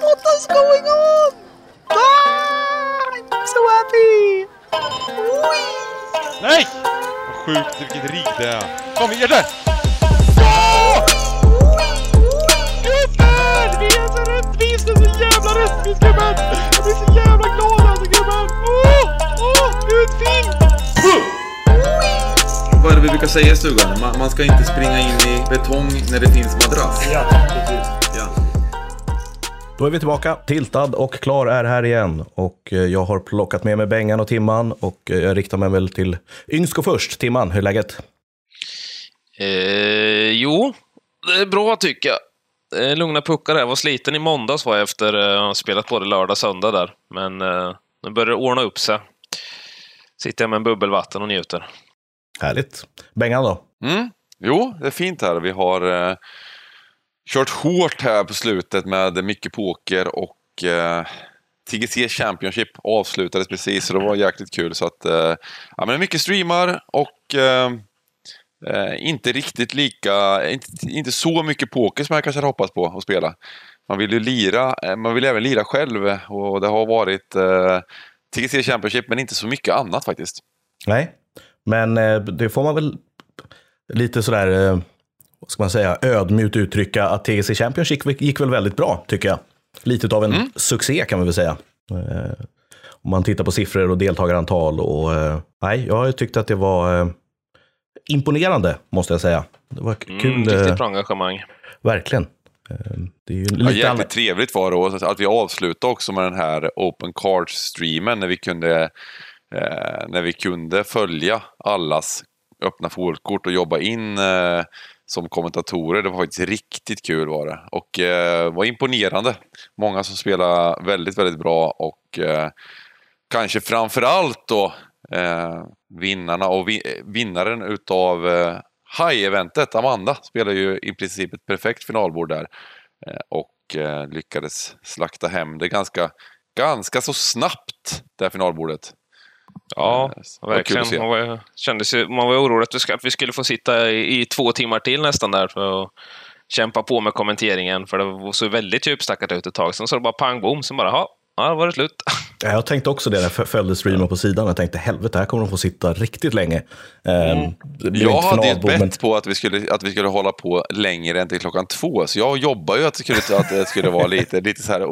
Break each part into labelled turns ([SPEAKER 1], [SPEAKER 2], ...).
[SPEAKER 1] what is going on? Ah, I'm so happy!
[SPEAKER 2] Nej! Vad sjukt vilket rigg det är. Kom, gör det! Gubben! Vi är så rättvisa, så jävla rättvist gubben! Jag blir så jävla glad alltså gubben! Åh! Åh! Utfin!
[SPEAKER 3] Vad är det vi brukar säga i stugan? Man, man ska inte springa in i betong när det finns madrass.
[SPEAKER 4] Ja, precis.
[SPEAKER 5] Då är vi tillbaka. Tiltad och klar är här igen. Och eh, jag har plockat med mig Bengan och Timman. Och eh, jag riktar mig väl till Yngsko först. Timman, hur är läget?
[SPEAKER 6] Eh, jo, det är bra tycker jag. Eh, lugna puckar här. Jag var sliten i måndags var jag efter att eh, ha spelat både lördag och söndag där. Men eh, nu börjar det ordna upp sig. Sitter jag med en bubbelvatten och njuter.
[SPEAKER 5] Härligt. Bengan då?
[SPEAKER 2] Mm. Jo, det är fint här. Vi har eh, kört hårt här på slutet med mycket poker och eh, TGC Championship avslutades precis så det var jäkligt kul. Så att, eh, ja, men mycket streamar och eh, eh, inte riktigt lika, inte, inte så mycket poker som jag kanske hade hoppats på att spela. Man vill ju lira, eh, man vill även lira själv och det har varit eh, TGC Championship men inte så mycket annat faktiskt.
[SPEAKER 5] Nej, men eh, det får man väl lite sådär, eh, vad ska man säga, ödmjukt uttrycka att TGC Championship gick väl väldigt bra, tycker jag. Lite av en
[SPEAKER 2] Mm.
[SPEAKER 5] succé kan vi väl säga. Eh, Om man tittar på siffror och deltagarantal och eh, nej, jag har ju tyckt att det var eh, imponerande, måste jag säga. Det var
[SPEAKER 6] Mm,
[SPEAKER 5] kul,
[SPEAKER 6] riktigt
[SPEAKER 5] eh,
[SPEAKER 6] bra engagemang.
[SPEAKER 5] verkligen. Eh, Det är ju
[SPEAKER 2] Ja,
[SPEAKER 5] lite
[SPEAKER 2] jäkligt
[SPEAKER 5] annat.
[SPEAKER 2] trevligt var det att vi avslutade också med den här Open Cards-streamen när vi kunde eh, när vi kunde följa allas öppna folkkort och jobba in eh, som kommentatorer. Det var faktiskt riktigt kul var det. Och eh, var imponerande. Många som spelade väldigt, väldigt bra och eh, kanske framförallt då eh, vinnarna och vi, vinnaren utav eh, High-eventet, Amanda, spelade ju i princip ett perfekt finalbord där. Eh, och eh, lyckades slakta hem det ganska, ganska så snabbt, det här finalbordet.
[SPEAKER 6] Ja,
[SPEAKER 2] Eh, så se.
[SPEAKER 6] verkligen. Man var, kändes, man var orolig att vi, skulle få sitta i, i två timmar till nästan där för att kämpa på med kommenteringen. För det var så väldigt djupstackat ut ett tag. Sen så det bara pang bom, sen bara, ja, ja, då var det slut.
[SPEAKER 5] Ja, Jag tänkte också det när jag följde streamen på sidan. Jag tänkte helvete, här kommer de få sitta riktigt länge. Eh, det blev
[SPEAKER 2] Jag hade ju ett
[SPEAKER 5] finalbord, men-
[SPEAKER 2] bett på att vi, skulle, att vi skulle hålla på längre än till klockan två, så jag jobbar ju att det skulle, att det skulle vara lite, lite så här.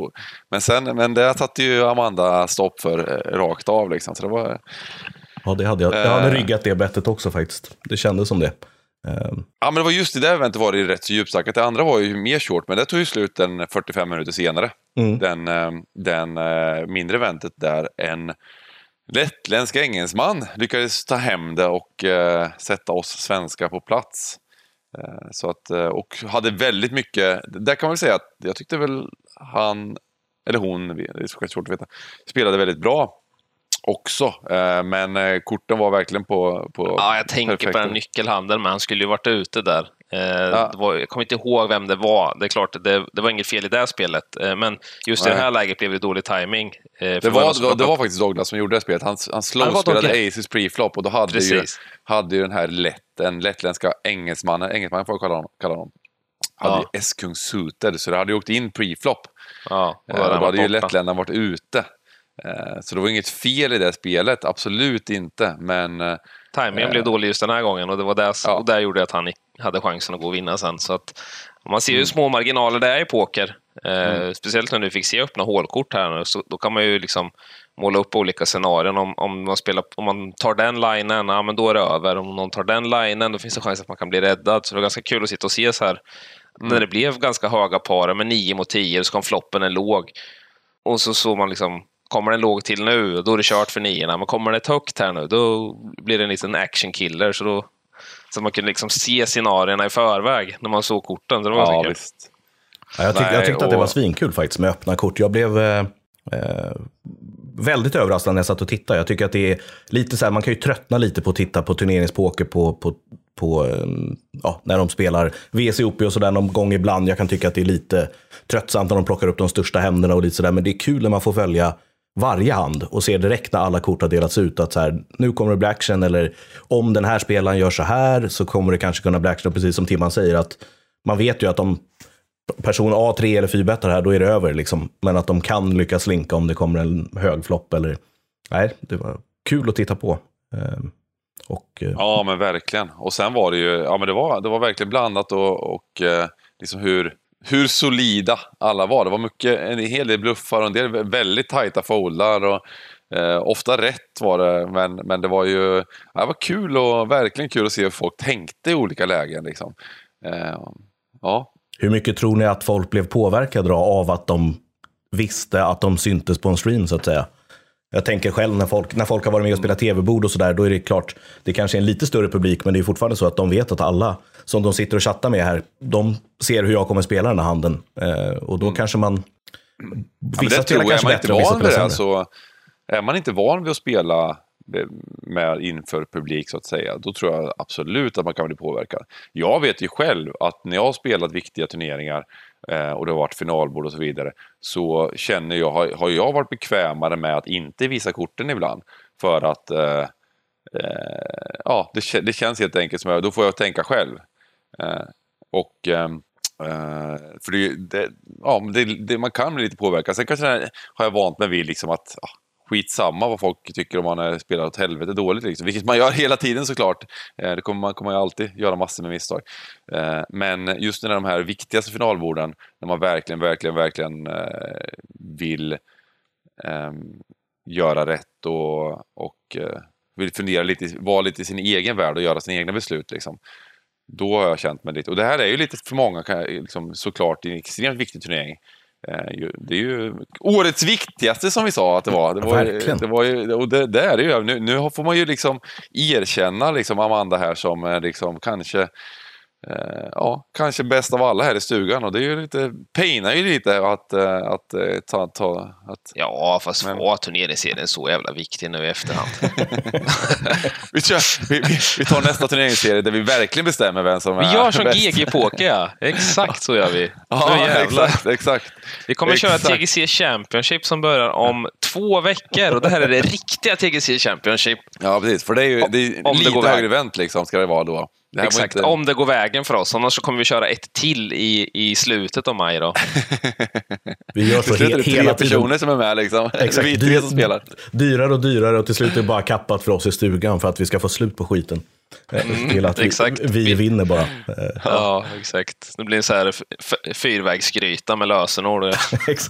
[SPEAKER 2] Men, sen, men det satte ju Amanda stopp för eh, rakt av. Liksom. Så det var,
[SPEAKER 5] Ja, det hade jag. Jag hade
[SPEAKER 2] Eh.
[SPEAKER 5] ryggat det bettet också faktiskt. Det kändes som det. Eh,
[SPEAKER 2] Ja, men det var just det eventet var det rätt så djupstackat. Det andra var ju mer short, men det tog ju slut en 45 minuter senare.
[SPEAKER 5] Mm.
[SPEAKER 2] Den, eh, den eh, mindre eventet där en lettländsk engelsman lyckades ta hem det och eh, sätta oss svenskar på plats. Eh, så att, och hade väldigt mycket, där kan man väl säga att jag tyckte väl han, eller hon, det är svårt att veta, spelade väldigt bra också. Men korten var verkligen på, på
[SPEAKER 6] Ja, jag tänker på
[SPEAKER 2] perfekta.
[SPEAKER 6] den nyckelhandeln, men han skulle ju varit ute där. Eh,
[SPEAKER 2] Ja.
[SPEAKER 6] det var, jag kommer inte ihåg vem det var. Det är klart, det, det var inget fel i det spelet. Eh, men just i
[SPEAKER 2] Nej.
[SPEAKER 6] det här läget blev det dålig timing. Eh,
[SPEAKER 2] Det
[SPEAKER 6] någon
[SPEAKER 2] var, det, var, det var faktiskt Douglas som gjorde det spelet. Han, han
[SPEAKER 6] det
[SPEAKER 2] slowspelade
[SPEAKER 6] var
[SPEAKER 2] Aces preflop och då hade ju, hade ju den här lätt, den lettländska engelsmannen, engelsmannen får jag kalla honom, kalla honom hade
[SPEAKER 6] Ja.
[SPEAKER 2] ju S-kung suited, så det hade ju åkt in preflop.
[SPEAKER 6] Ja, och då hade
[SPEAKER 2] då hade ju lettländan varit ute. Så det var inget fel i det spelet, absolut inte. Men
[SPEAKER 6] Timingen
[SPEAKER 2] Eh.
[SPEAKER 6] blev dålig just den här gången och det var där,
[SPEAKER 2] Ja.
[SPEAKER 6] och där gjorde att han hade chansen att gå och vinna sen. Så att, man ser ju
[SPEAKER 2] Mm.
[SPEAKER 6] hur små marginaler det är i poker. Eh, Speciellt när du fick se öppna hålkort här nu, så då kan man ju liksom måla upp olika scenarion. Om, om, man, spelar, om man tar den linen, ja men då är det över. Om någon tar den linen, då finns det chans att man kan bli räddad. Så det var ganska kul att sitta och se så här. När det blev ganska höga par med 9 mot 10, så kom floppen en låg. Och så såg man liksom, kommer den låg till nu, då är det kört för niorna. Men kommer det ett högt här nu, då blir det en liten action killer. Så, då, så man kunde liksom se scenarierna i förväg när man såg korten. Så det var
[SPEAKER 2] ja, visst.
[SPEAKER 5] Ja, jag, tyck,
[SPEAKER 2] Nej,
[SPEAKER 5] jag tyckte att det
[SPEAKER 2] och-
[SPEAKER 5] var svinkul faktiskt med öppna kort. Jag blev eh, eh, väldigt överraskad när jag satt och tittade. Jag tycker att det är lite så här, man kan ju tröttna lite på att titta på turneringspoker på, på, på eh, ja, när de spelar VCOP och sådär någon gång ibland. Jag kan tycka att det är lite tröttsamt när de plockar upp de största hämnderna och lite sådär. Men det är kul när man får följa varje hand och ser direkt när alla kort har delats ut att så här, nu kommer det bli action eller om den här spelaren gör så här så kommer det kanske kunna bli action. Och precis som Timman säger att man vet ju att om person A, 3 eller 4 bettar här, då är det över. Liksom. Men att de kan lyckas linka om det kommer en hög flopp eller... Nej, det var kul att titta på. Ehm, och, eh,
[SPEAKER 2] Ja, men verkligen. Och sen var det ju, ja men det var, det var verkligen blandat och, och eh, liksom hur, hur solida alla var. Det var mycket, en hel del bluffar och en del väldigt tajta foldar. Och, eh, ofta rätt var det, men, men det var ju ja, det var kul och verkligen kul att se hur folk tänkte i olika lägen. Liksom. Eh, ja,
[SPEAKER 5] Hur mycket tror ni att folk blev påverkade då av att de visste att de syntes på en stream så att säga? Jag tänker själv när folk, när folk har varit med och spelat tv-bord och sådär, då är det klart, det kanske är en lite större publik, men det är fortfarande så att de vet att alla som de sitter och chattar med här, de ser hur jag kommer spela den här handen. Eh, och då kanske man...
[SPEAKER 2] Ja,
[SPEAKER 5] Vissa
[SPEAKER 2] det
[SPEAKER 5] spelar kanske bättre
[SPEAKER 2] inte
[SPEAKER 5] och vissa spelar sämre.
[SPEAKER 2] så är man inte van vid att spela med inför publik så att säga, då tror jag absolut att man kan bli påverkad. Jag vet ju själv att när jag har spelat viktiga turneringar eh, och det har varit finalbord och så vidare, så känner jag, har, har jag varit bekvämare med att inte visa korten ibland. För att eh, eh, ja, det, det känns helt enkelt som, jag- då får jag tänka själv. Eh, och ehm, eh, för det, det, ja, det, det, man kan bli lite påverkad. Sen kanske här har jag vant mig vid liksom att ja, skitsamma vad folk tycker om man spelar åt helvete dåligt. Liksom. Vilket man gör hela tiden såklart. Eh, det kommer man kommer ju alltid göra massor med misstag. Eh, men just när de här viktigaste finalborden, när man verkligen, verkligen, verkligen eh, vill ehm, göra rätt och, och eh, vill fundera lite, vara lite i sin egen värld och göra sina egna beslut. Liksom. Då har jag känt mig lite, och det här är ju lite för många liksom, såklart en extremt viktig turnering. Eh, Det är ju årets viktigaste som vi sa att det var. Det var, det var ju, och det, det är det ju. Nu, nu får man ju liksom erkänna liksom Amanda här som liksom kanske ja, kanske bäst av alla här i stugan och det är ju lite, pinar ju lite att, eh, att, eh, ta, ta, att
[SPEAKER 6] Ja, fast
[SPEAKER 2] Men-
[SPEAKER 6] var turneringsserien så jävla viktig nu i efterhand?
[SPEAKER 2] vi, kör, vi, vi, vi tar nästa turneringsserie där vi verkligen bestämmer vem som
[SPEAKER 6] Vi
[SPEAKER 2] är
[SPEAKER 6] gör som
[SPEAKER 2] bäst.
[SPEAKER 6] GG-poker, ja. Exakt så gör vi.
[SPEAKER 2] Ja,
[SPEAKER 6] Nu jävlar.
[SPEAKER 2] exakt, exakt.
[SPEAKER 6] Vi kommer köra
[SPEAKER 2] Exakt.
[SPEAKER 6] TGC Championship som börjar om två veckor. Och det här är det riktiga TGC Championship.
[SPEAKER 2] Ja, precis. För det är ju det är
[SPEAKER 6] Om det
[SPEAKER 2] lite
[SPEAKER 6] går väg.
[SPEAKER 2] högre event liksom, ska det vara då. Det
[SPEAKER 6] Exakt,
[SPEAKER 2] inte-
[SPEAKER 6] om det går vägen för oss. Annars så kommer vi köra ett till i, i slutet av maj. Då.
[SPEAKER 5] Vi gör så
[SPEAKER 2] Till slut är
[SPEAKER 5] he
[SPEAKER 2] det tre
[SPEAKER 5] hela tiden.
[SPEAKER 2] personer som är med liksom.
[SPEAKER 5] Exakt.
[SPEAKER 2] Vi tre som spelar.
[SPEAKER 5] Dyrare och dyrare och till slut är det bara kappat för oss i stugan för att vi ska få slut på skiten. Mm, till att vi,
[SPEAKER 6] exakt.
[SPEAKER 5] vi vinner bara. Eh,
[SPEAKER 6] Ja, exakt. Det blir en så här fyrvägsgryta med lösenord.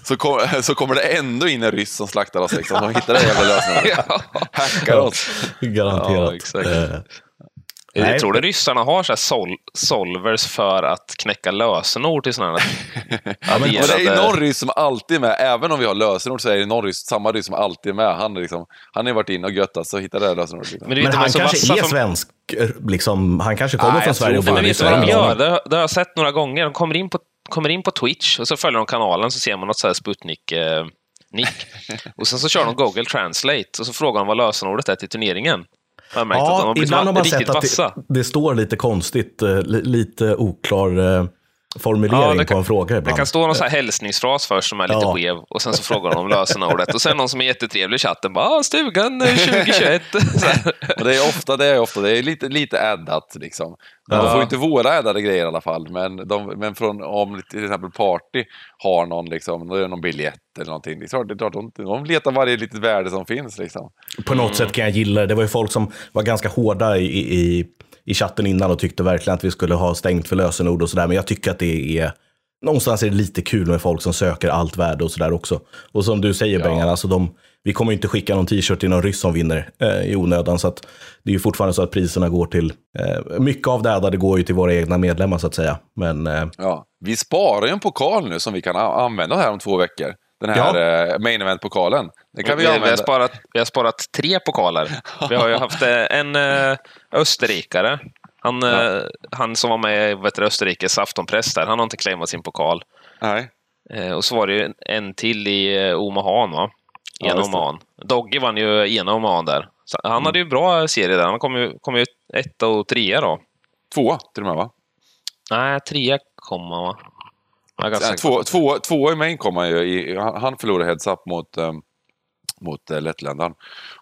[SPEAKER 2] Så, kom, så kommer det ändå in en ryss som slaktar oss liksom. De hittar det jävla lösenordet.
[SPEAKER 6] ja,
[SPEAKER 2] Hackar oss.
[SPEAKER 5] Garanterat.
[SPEAKER 6] Ja, exakt.
[SPEAKER 5] Eh.
[SPEAKER 6] Jag tror du ryssarna har så här sol solvers för att knäcka lösenord till sådana här
[SPEAKER 2] Men det är
[SPEAKER 6] adderade-
[SPEAKER 2] någon ryss som alltid är med, även om vi har lösenord så är det någon ryss, samma ryss som alltid är med. Han, är liksom, han har varit inne och göttat så hittar det här lösenordet. Liksom.
[SPEAKER 6] Men,
[SPEAKER 5] Men han
[SPEAKER 6] så
[SPEAKER 5] kanske är
[SPEAKER 6] för-
[SPEAKER 5] svensk. eh, Liksom, han kanske kommer
[SPEAKER 2] Nej,
[SPEAKER 5] från Sverige och
[SPEAKER 6] du
[SPEAKER 5] ryssar
[SPEAKER 6] vad de gör? Det, det har jag sett några gånger. De kommer in på, kommer in på Twitch och så följer de kanalen så ser man något så här Sputnik-nick. och sen så kör de Google Translate och så frågar de vad lösenordet är till turneringen. Jag märkt att de
[SPEAKER 5] Ja,
[SPEAKER 6] har blivit
[SPEAKER 5] ibland har man sett att det, det står lite konstigt, eh, li, lite oklar eh, formulering
[SPEAKER 6] Ja, det
[SPEAKER 5] på
[SPEAKER 6] kan-
[SPEAKER 5] en fråga
[SPEAKER 6] Det
[SPEAKER 5] ibland.
[SPEAKER 6] kan stå någon så här hälsningsfras först som är lite
[SPEAKER 5] Ja.
[SPEAKER 6] skev och sen så frågar de om lösenordet och sen någon som är jättetrevlig i chatten bara ah, “Stugan eh, 2021”. Så här.
[SPEAKER 2] Och det är ofta det, är ofta, det är lite, lite addat liksom. De
[SPEAKER 6] Ja.
[SPEAKER 2] får ju inte våra addade grejer i alla fall. Men, de, men från, om till exempel Party har någon, liksom, då är det någon biljett eller någonting. Det är klart, det är klart, de, de letar varje litet värde som finns. Liksom.
[SPEAKER 5] På något sätt kan jag gilla det. Det var ju folk som var ganska hårda i, i, i chatten innan och tyckte verkligen att vi skulle ha stängt för lösenord och sådär. Men jag tycker att det är någonstans är det lite kul med folk som söker allt värde och sådär också. Och som du säger Bengan, alltså de, vi kommer ju inte skicka någon t-shirt till någon ryss som vinner eh, i onödan. Så att det är ju fortfarande så att priserna går till, eh, mycket av det addade går ju till våra egna medlemmar så att säga. Men eh,
[SPEAKER 2] Ja. Vi sparar ju en pokal nu som vi kan använda här om två veckor. Den här
[SPEAKER 5] Ja.
[SPEAKER 2] eh, main event-pokalen. Den kan vi,
[SPEAKER 6] vi, vi, har
[SPEAKER 2] använda.
[SPEAKER 6] sparat, vi har sparat tre pokaler. Vi har ju haft eh, en eh, österrikare. Han, eh, han som var med i vet du, Österrikes aftonpress där, han har inte claimat sin pokal.
[SPEAKER 2] Nej.
[SPEAKER 6] Och så var det ju en, en till i Omahan, va?
[SPEAKER 2] Ja,
[SPEAKER 6] Ena
[SPEAKER 2] just det.
[SPEAKER 6] Omahan. Dogge vann ju ena Omahan där. Så han hade ju bra serie där. Han kom ju, kom ju etta och trea då.
[SPEAKER 2] Två till och med va?
[SPEAKER 6] Nej, trea kom han va?
[SPEAKER 2] Två, två, två i main kom han ju. I, han förlorade heads up mot, um, mot uh, Lettländaren.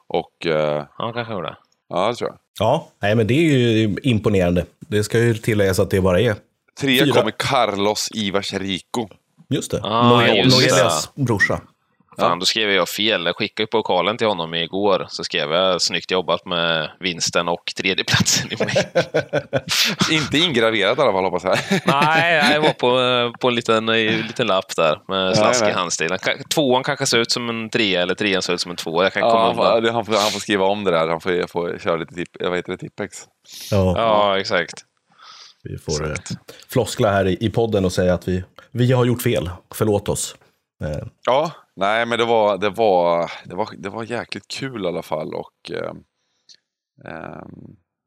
[SPEAKER 2] Och eh,
[SPEAKER 6] Han kanske gjorde det.
[SPEAKER 2] ja, det tror jag.
[SPEAKER 5] ja, nej, men det är ju imponerande. Det ska ju tilläggas att det bara är
[SPEAKER 2] Trea
[SPEAKER 5] Fyra.
[SPEAKER 2] kommer Carlos Ivars Rico.
[SPEAKER 5] Just det.
[SPEAKER 6] Ah,
[SPEAKER 5] Noel-
[SPEAKER 6] just det.
[SPEAKER 5] Noelias brorsa.
[SPEAKER 6] Fan, då skrev jag fel. Jag skickade pokalen till honom igår. Så skrev jag snyggt jobbat med vinsten och tredjeplatsen i mig.
[SPEAKER 2] Inte ingraverat i alla fall hoppas jag.
[SPEAKER 6] nej, jag var på, på en liten, en liten lapp där med slaskig
[SPEAKER 2] nej.
[SPEAKER 6] handstil. Ka- Tvåan kanske ser ut som en trea eller trean ser ut som en tvåa. Jag kan komma
[SPEAKER 2] Ja, han, får, han, får, han får skriva om det där. Han får, får köra lite tip, vad heter det, Tippex.
[SPEAKER 5] Ja,
[SPEAKER 6] Ja, exakt.
[SPEAKER 5] vi får eh, floskla här i, i podden och säga att vi, vi har gjort fel. Förlåt oss. Eh,
[SPEAKER 2] Ja, nej men det var, det var, det var, det var jäkligt kul i alla fall. Och, eh,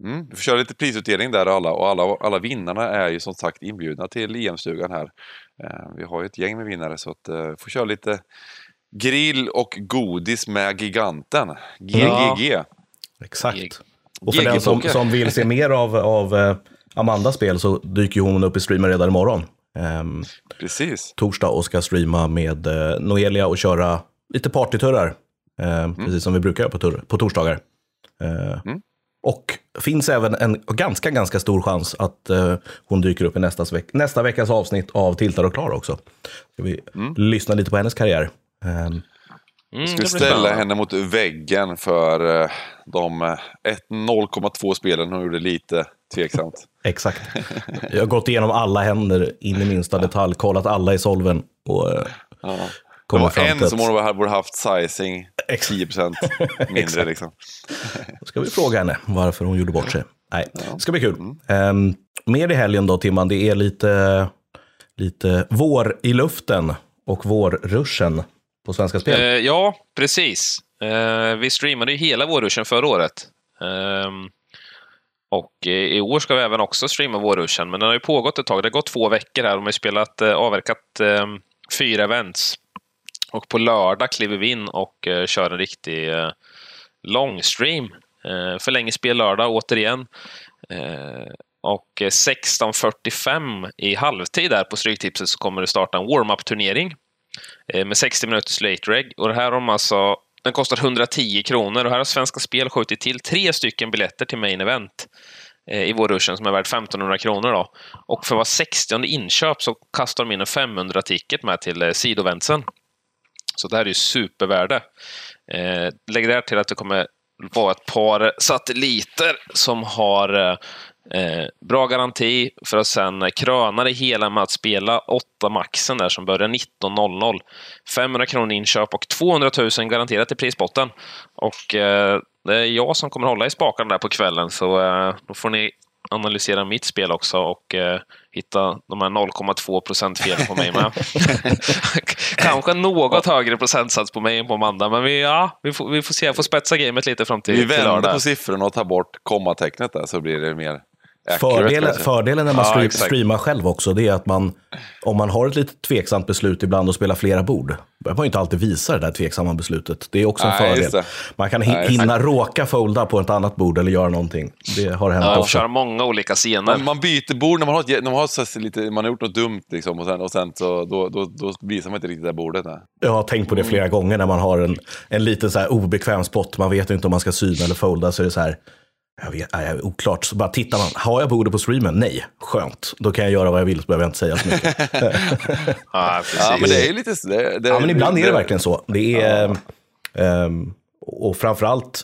[SPEAKER 2] mm, vi får köra lite prisutdelning där alla. Och alla, alla vinnarna är ju som sagt inbjudna till EM-stugan här. Eh, vi har ju ett gäng med vinnare så att eh, får köra lite grill och godis med giganten. GGG.
[SPEAKER 5] exakt.
[SPEAKER 6] Gig.
[SPEAKER 5] Och för den som, som vill se mer av, av eh, Amandas spel så dyker hon upp i streamen redan imorgon. Ehm,
[SPEAKER 2] Precis.
[SPEAKER 5] torsdag och ska streama med eh, Noelia och köra lite partyturrar. Eh, Precis som vi brukar göra på, tur- på torsdagar. Eh, Och finns även en ganska, ganska stor chans att eh, hon dyker upp i nästa, veck- nästa veckas avsnitt av Tiltar och Klar också. Ska vi lyssna lite på hennes karriär. Eh,
[SPEAKER 6] Mm,
[SPEAKER 2] Ska vi ställa henne mot väggen för eh, de eh, ett 0,2 spelen hon gjorde lite tveksamt.
[SPEAKER 5] exakt. Jag har gått igenom alla händer in i minsta detalj, kollat alla i solven och eh,
[SPEAKER 2] Ja.
[SPEAKER 5] Kommit fram
[SPEAKER 2] en
[SPEAKER 5] till
[SPEAKER 2] som
[SPEAKER 5] att-
[SPEAKER 2] hon borde haft sizing
[SPEAKER 5] Ex-
[SPEAKER 2] 10% mindre. liksom.
[SPEAKER 5] Då ska vi fråga henne varför hon gjorde bort sig. Nej, det ska bli kul. Um, mer i helgen då, Timman. Det är lite, lite vår i luften och vårruschen på Svenska Spel.
[SPEAKER 6] Eh, ja, precis. Eh, vi streamade ju hela vårruschen förra året. Ehm, och eh, i år ska vi även också streama vårruschen, men den har ju pågått ett tag. Det har gått två veckor här. De har ju spelat, eh, avverkat ehm, fyra events. Och på lördag kliver vi in och eh, kör en riktig longstream. långstream. Förlänger spel lördag återigen. Och 16.45 i halvtid där på Stryktipset så kommer det starta en warm-up-turnering med 60 minuters late reg. Och det här har de alltså, den kostar 110 kronor och här har Svenska Spel skjutit till tre stycken biljetter till main event eh, i i vårruschen som är värd 1500 kronor. Då. Och för var 60 inköp så kastar de in en 500-ticket med till eh. Så det här är ju supervärde. Eh, lägg där till att det kommer vara ett par satelliter som har eh, eh, bra garanti för att sen kröna det hela med att spela åtta maxen där som börjar 19.00. 500 kronor inköp och 200 000 garanterat i prisbotten. Och eh, det är jag som kommer hålla i spakarna där på kvällen så eh, då får ni analysera mitt spel också och eh, hitta de här 0,2 procent fel på mig med. Kanske något högre procentsats på mig än på Amanda, men vi, ja, vi, får, vi får se. Jag får spetsa gamet lite fram till,
[SPEAKER 2] Vi vänder på siffrorna och tar bort kommatecknet där så blir det mer
[SPEAKER 5] Fördelen,
[SPEAKER 2] kanske.
[SPEAKER 5] fördelen när man
[SPEAKER 6] Ja,
[SPEAKER 5] streamar själv också, det är att man, om man har ett lite tveksamt beslut ibland och spelar flera bord, behöver man ju inte alltid visa det där tveksamma beslutet. Det är också en
[SPEAKER 2] Nej,
[SPEAKER 5] fördel. Man kan
[SPEAKER 2] Nej,
[SPEAKER 5] hinna råka folda på ett annat bord eller göra någonting. Det har hänt
[SPEAKER 6] Ja,
[SPEAKER 5] också.
[SPEAKER 6] köra många olika scener.
[SPEAKER 2] Man, man byter bord när man har, ett, när man har så lite, man har gjort något dumt liksom, och sen, och sen så då, då, då visar man inte riktigt det där bordet. Nej.
[SPEAKER 5] Jag har tänkt på det
[SPEAKER 2] Mm.
[SPEAKER 5] flera gånger när man har en, en liten så här obekväm spot. Man vet inte om man ska syna eller folda. Så är det så här, jag vet, nej, jag är oklart. Så bara tittar man, har jag bordet på streamen? Nej, skönt. Då kan jag göra vad jag vill så behöver jag inte säga så mycket.
[SPEAKER 6] Ja, precis.
[SPEAKER 2] Ja, men det är ju lite... Det, det,
[SPEAKER 5] ja, men ibland är det verkligen så. Det är, ehm, och framförallt,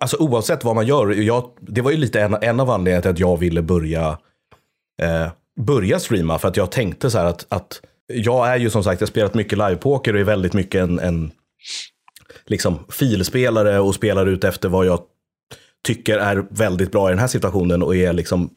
[SPEAKER 5] alltså oavsett vad man gör. Jag, det var ju lite en, en av anledningarna till att jag ville börja, eh, börja streama. För att jag tänkte så här att, att jag är ju som sagt, jag har spelat mycket livepoker och är väldigt mycket en, en liksom filspelare och spelar ut efter vad jag tycker är väldigt bra i den här situationen och är liksom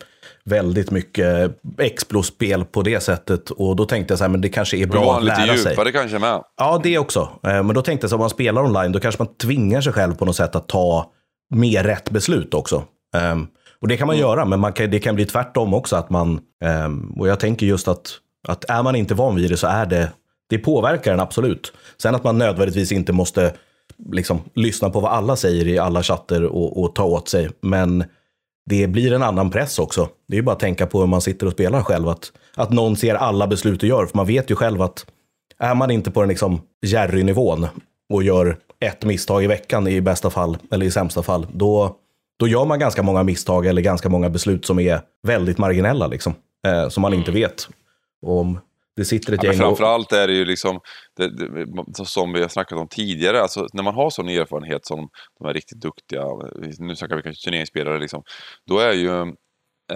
[SPEAKER 5] väldigt mycket Explo-spel på det sättet. Och då tänkte jag så här, men det kanske är
[SPEAKER 2] Bra
[SPEAKER 5] att
[SPEAKER 2] lite
[SPEAKER 5] lära sig.
[SPEAKER 2] djupare kanske med.
[SPEAKER 5] Ja, det också. Eh, Men då tänkte jag så om man spelar online, då kanske man tvingar sig själv på något sätt att ta mer rätt beslut också. Ehm, Och det kan man göra, men man kan, det kan bli tvärtom också. att man ehm, Och jag tänker just att, att är man inte van vid det så är det, det påverkar en absolut. Sen att man nödvändigtvis inte måste liksom, lyssna på vad alla säger i alla chatter och, och ta åt sig. Men det blir en annan press också. Det är ju bara att tänka på hur man sitter och spelar själv. Att, att någon ser alla beslut du gör. För man vet ju själv att är man inte på den liksom Jerry-nivån och gör ett misstag i veckan i bästa fall, eller i sämsta fall, då, då gör man ganska många misstag eller ganska många beslut som är väldigt marginella. Liksom. eh, som man inte vet. Och om det sitter ett
[SPEAKER 2] Ja,
[SPEAKER 5] gäng
[SPEAKER 2] framförallt är det ju liksom, det, det, som vi har snackat om tidigare, alltså när man har sån erfarenhet som de här riktigt duktiga, nu snackar vi kanske turneringsspelare, liksom, då är ju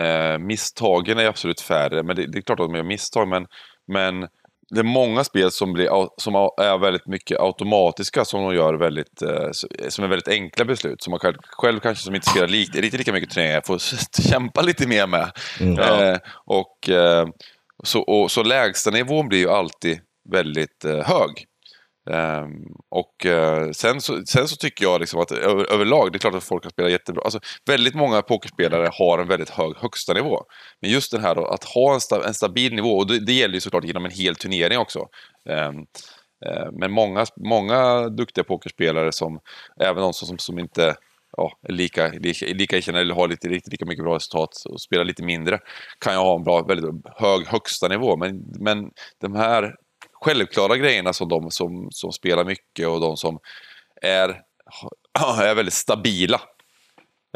[SPEAKER 2] eh, misstagen är absolut färre, men det, det är klart att de gör misstag, men, men det är många spel som, blir, som är väldigt mycket automatiska som de gör väldigt, eh, som är väldigt enkla beslut. Som man själv, själv kanske som inte spelar lik, riktigt lika mycket turneringar får kämpa lite mer med. Eh, och, eh, så, och, så lägsta nivån blir ju alltid väldigt eh, hög. Ehm, och eh, sen, så, sen så tycker jag liksom att över, överlag, det är klart att folk kan spela jättebra. Alltså, väldigt många pokerspelare har en väldigt hög högsta nivå. Men just den här då, att ha en, sta, en stabil nivå, och det, det gäller ju såklart genom en hel turnering också. Ehm, eh, men många, många duktiga pokerspelare som, även de som, som, som inte ja, lika, lika, lika kända eller har lite, riktigt lika mycket bra resultat och spelar lite mindre, kan ju ha en bra, väldigt hög högsta nivå. Men, men de här självklara grejerna som de som, som spelar mycket och de som är, är väldigt stabila.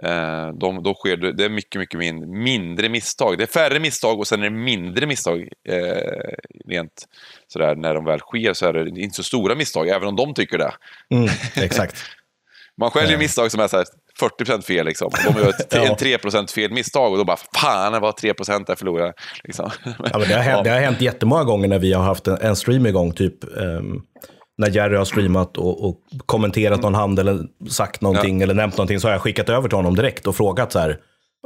[SPEAKER 2] Eh, de, då sker det, det är mycket, mycket min, mindre misstag. Det är färre misstag och sen är det mindre misstag. Eh, rent sådär, när de väl sker så är det inte så stora misstag, även om de tycker det.
[SPEAKER 5] Mm, exakt.
[SPEAKER 2] Man själv gör misstag som är så här 40% fel. Liksom. De gör ett,
[SPEAKER 5] Ja.
[SPEAKER 2] en 3% fel misstag och då bara fan, det var 3% där förlorade jag. Liksom.
[SPEAKER 5] Ja, men det, har hänt, det har hänt jättemånga gånger när vi har haft en, en stream igång, typ ehm, när Jerry har streamat och, och kommenterat någon hand eller sagt någonting eller nämnt någonting så har jag skickat över till honom direkt och frågat så här,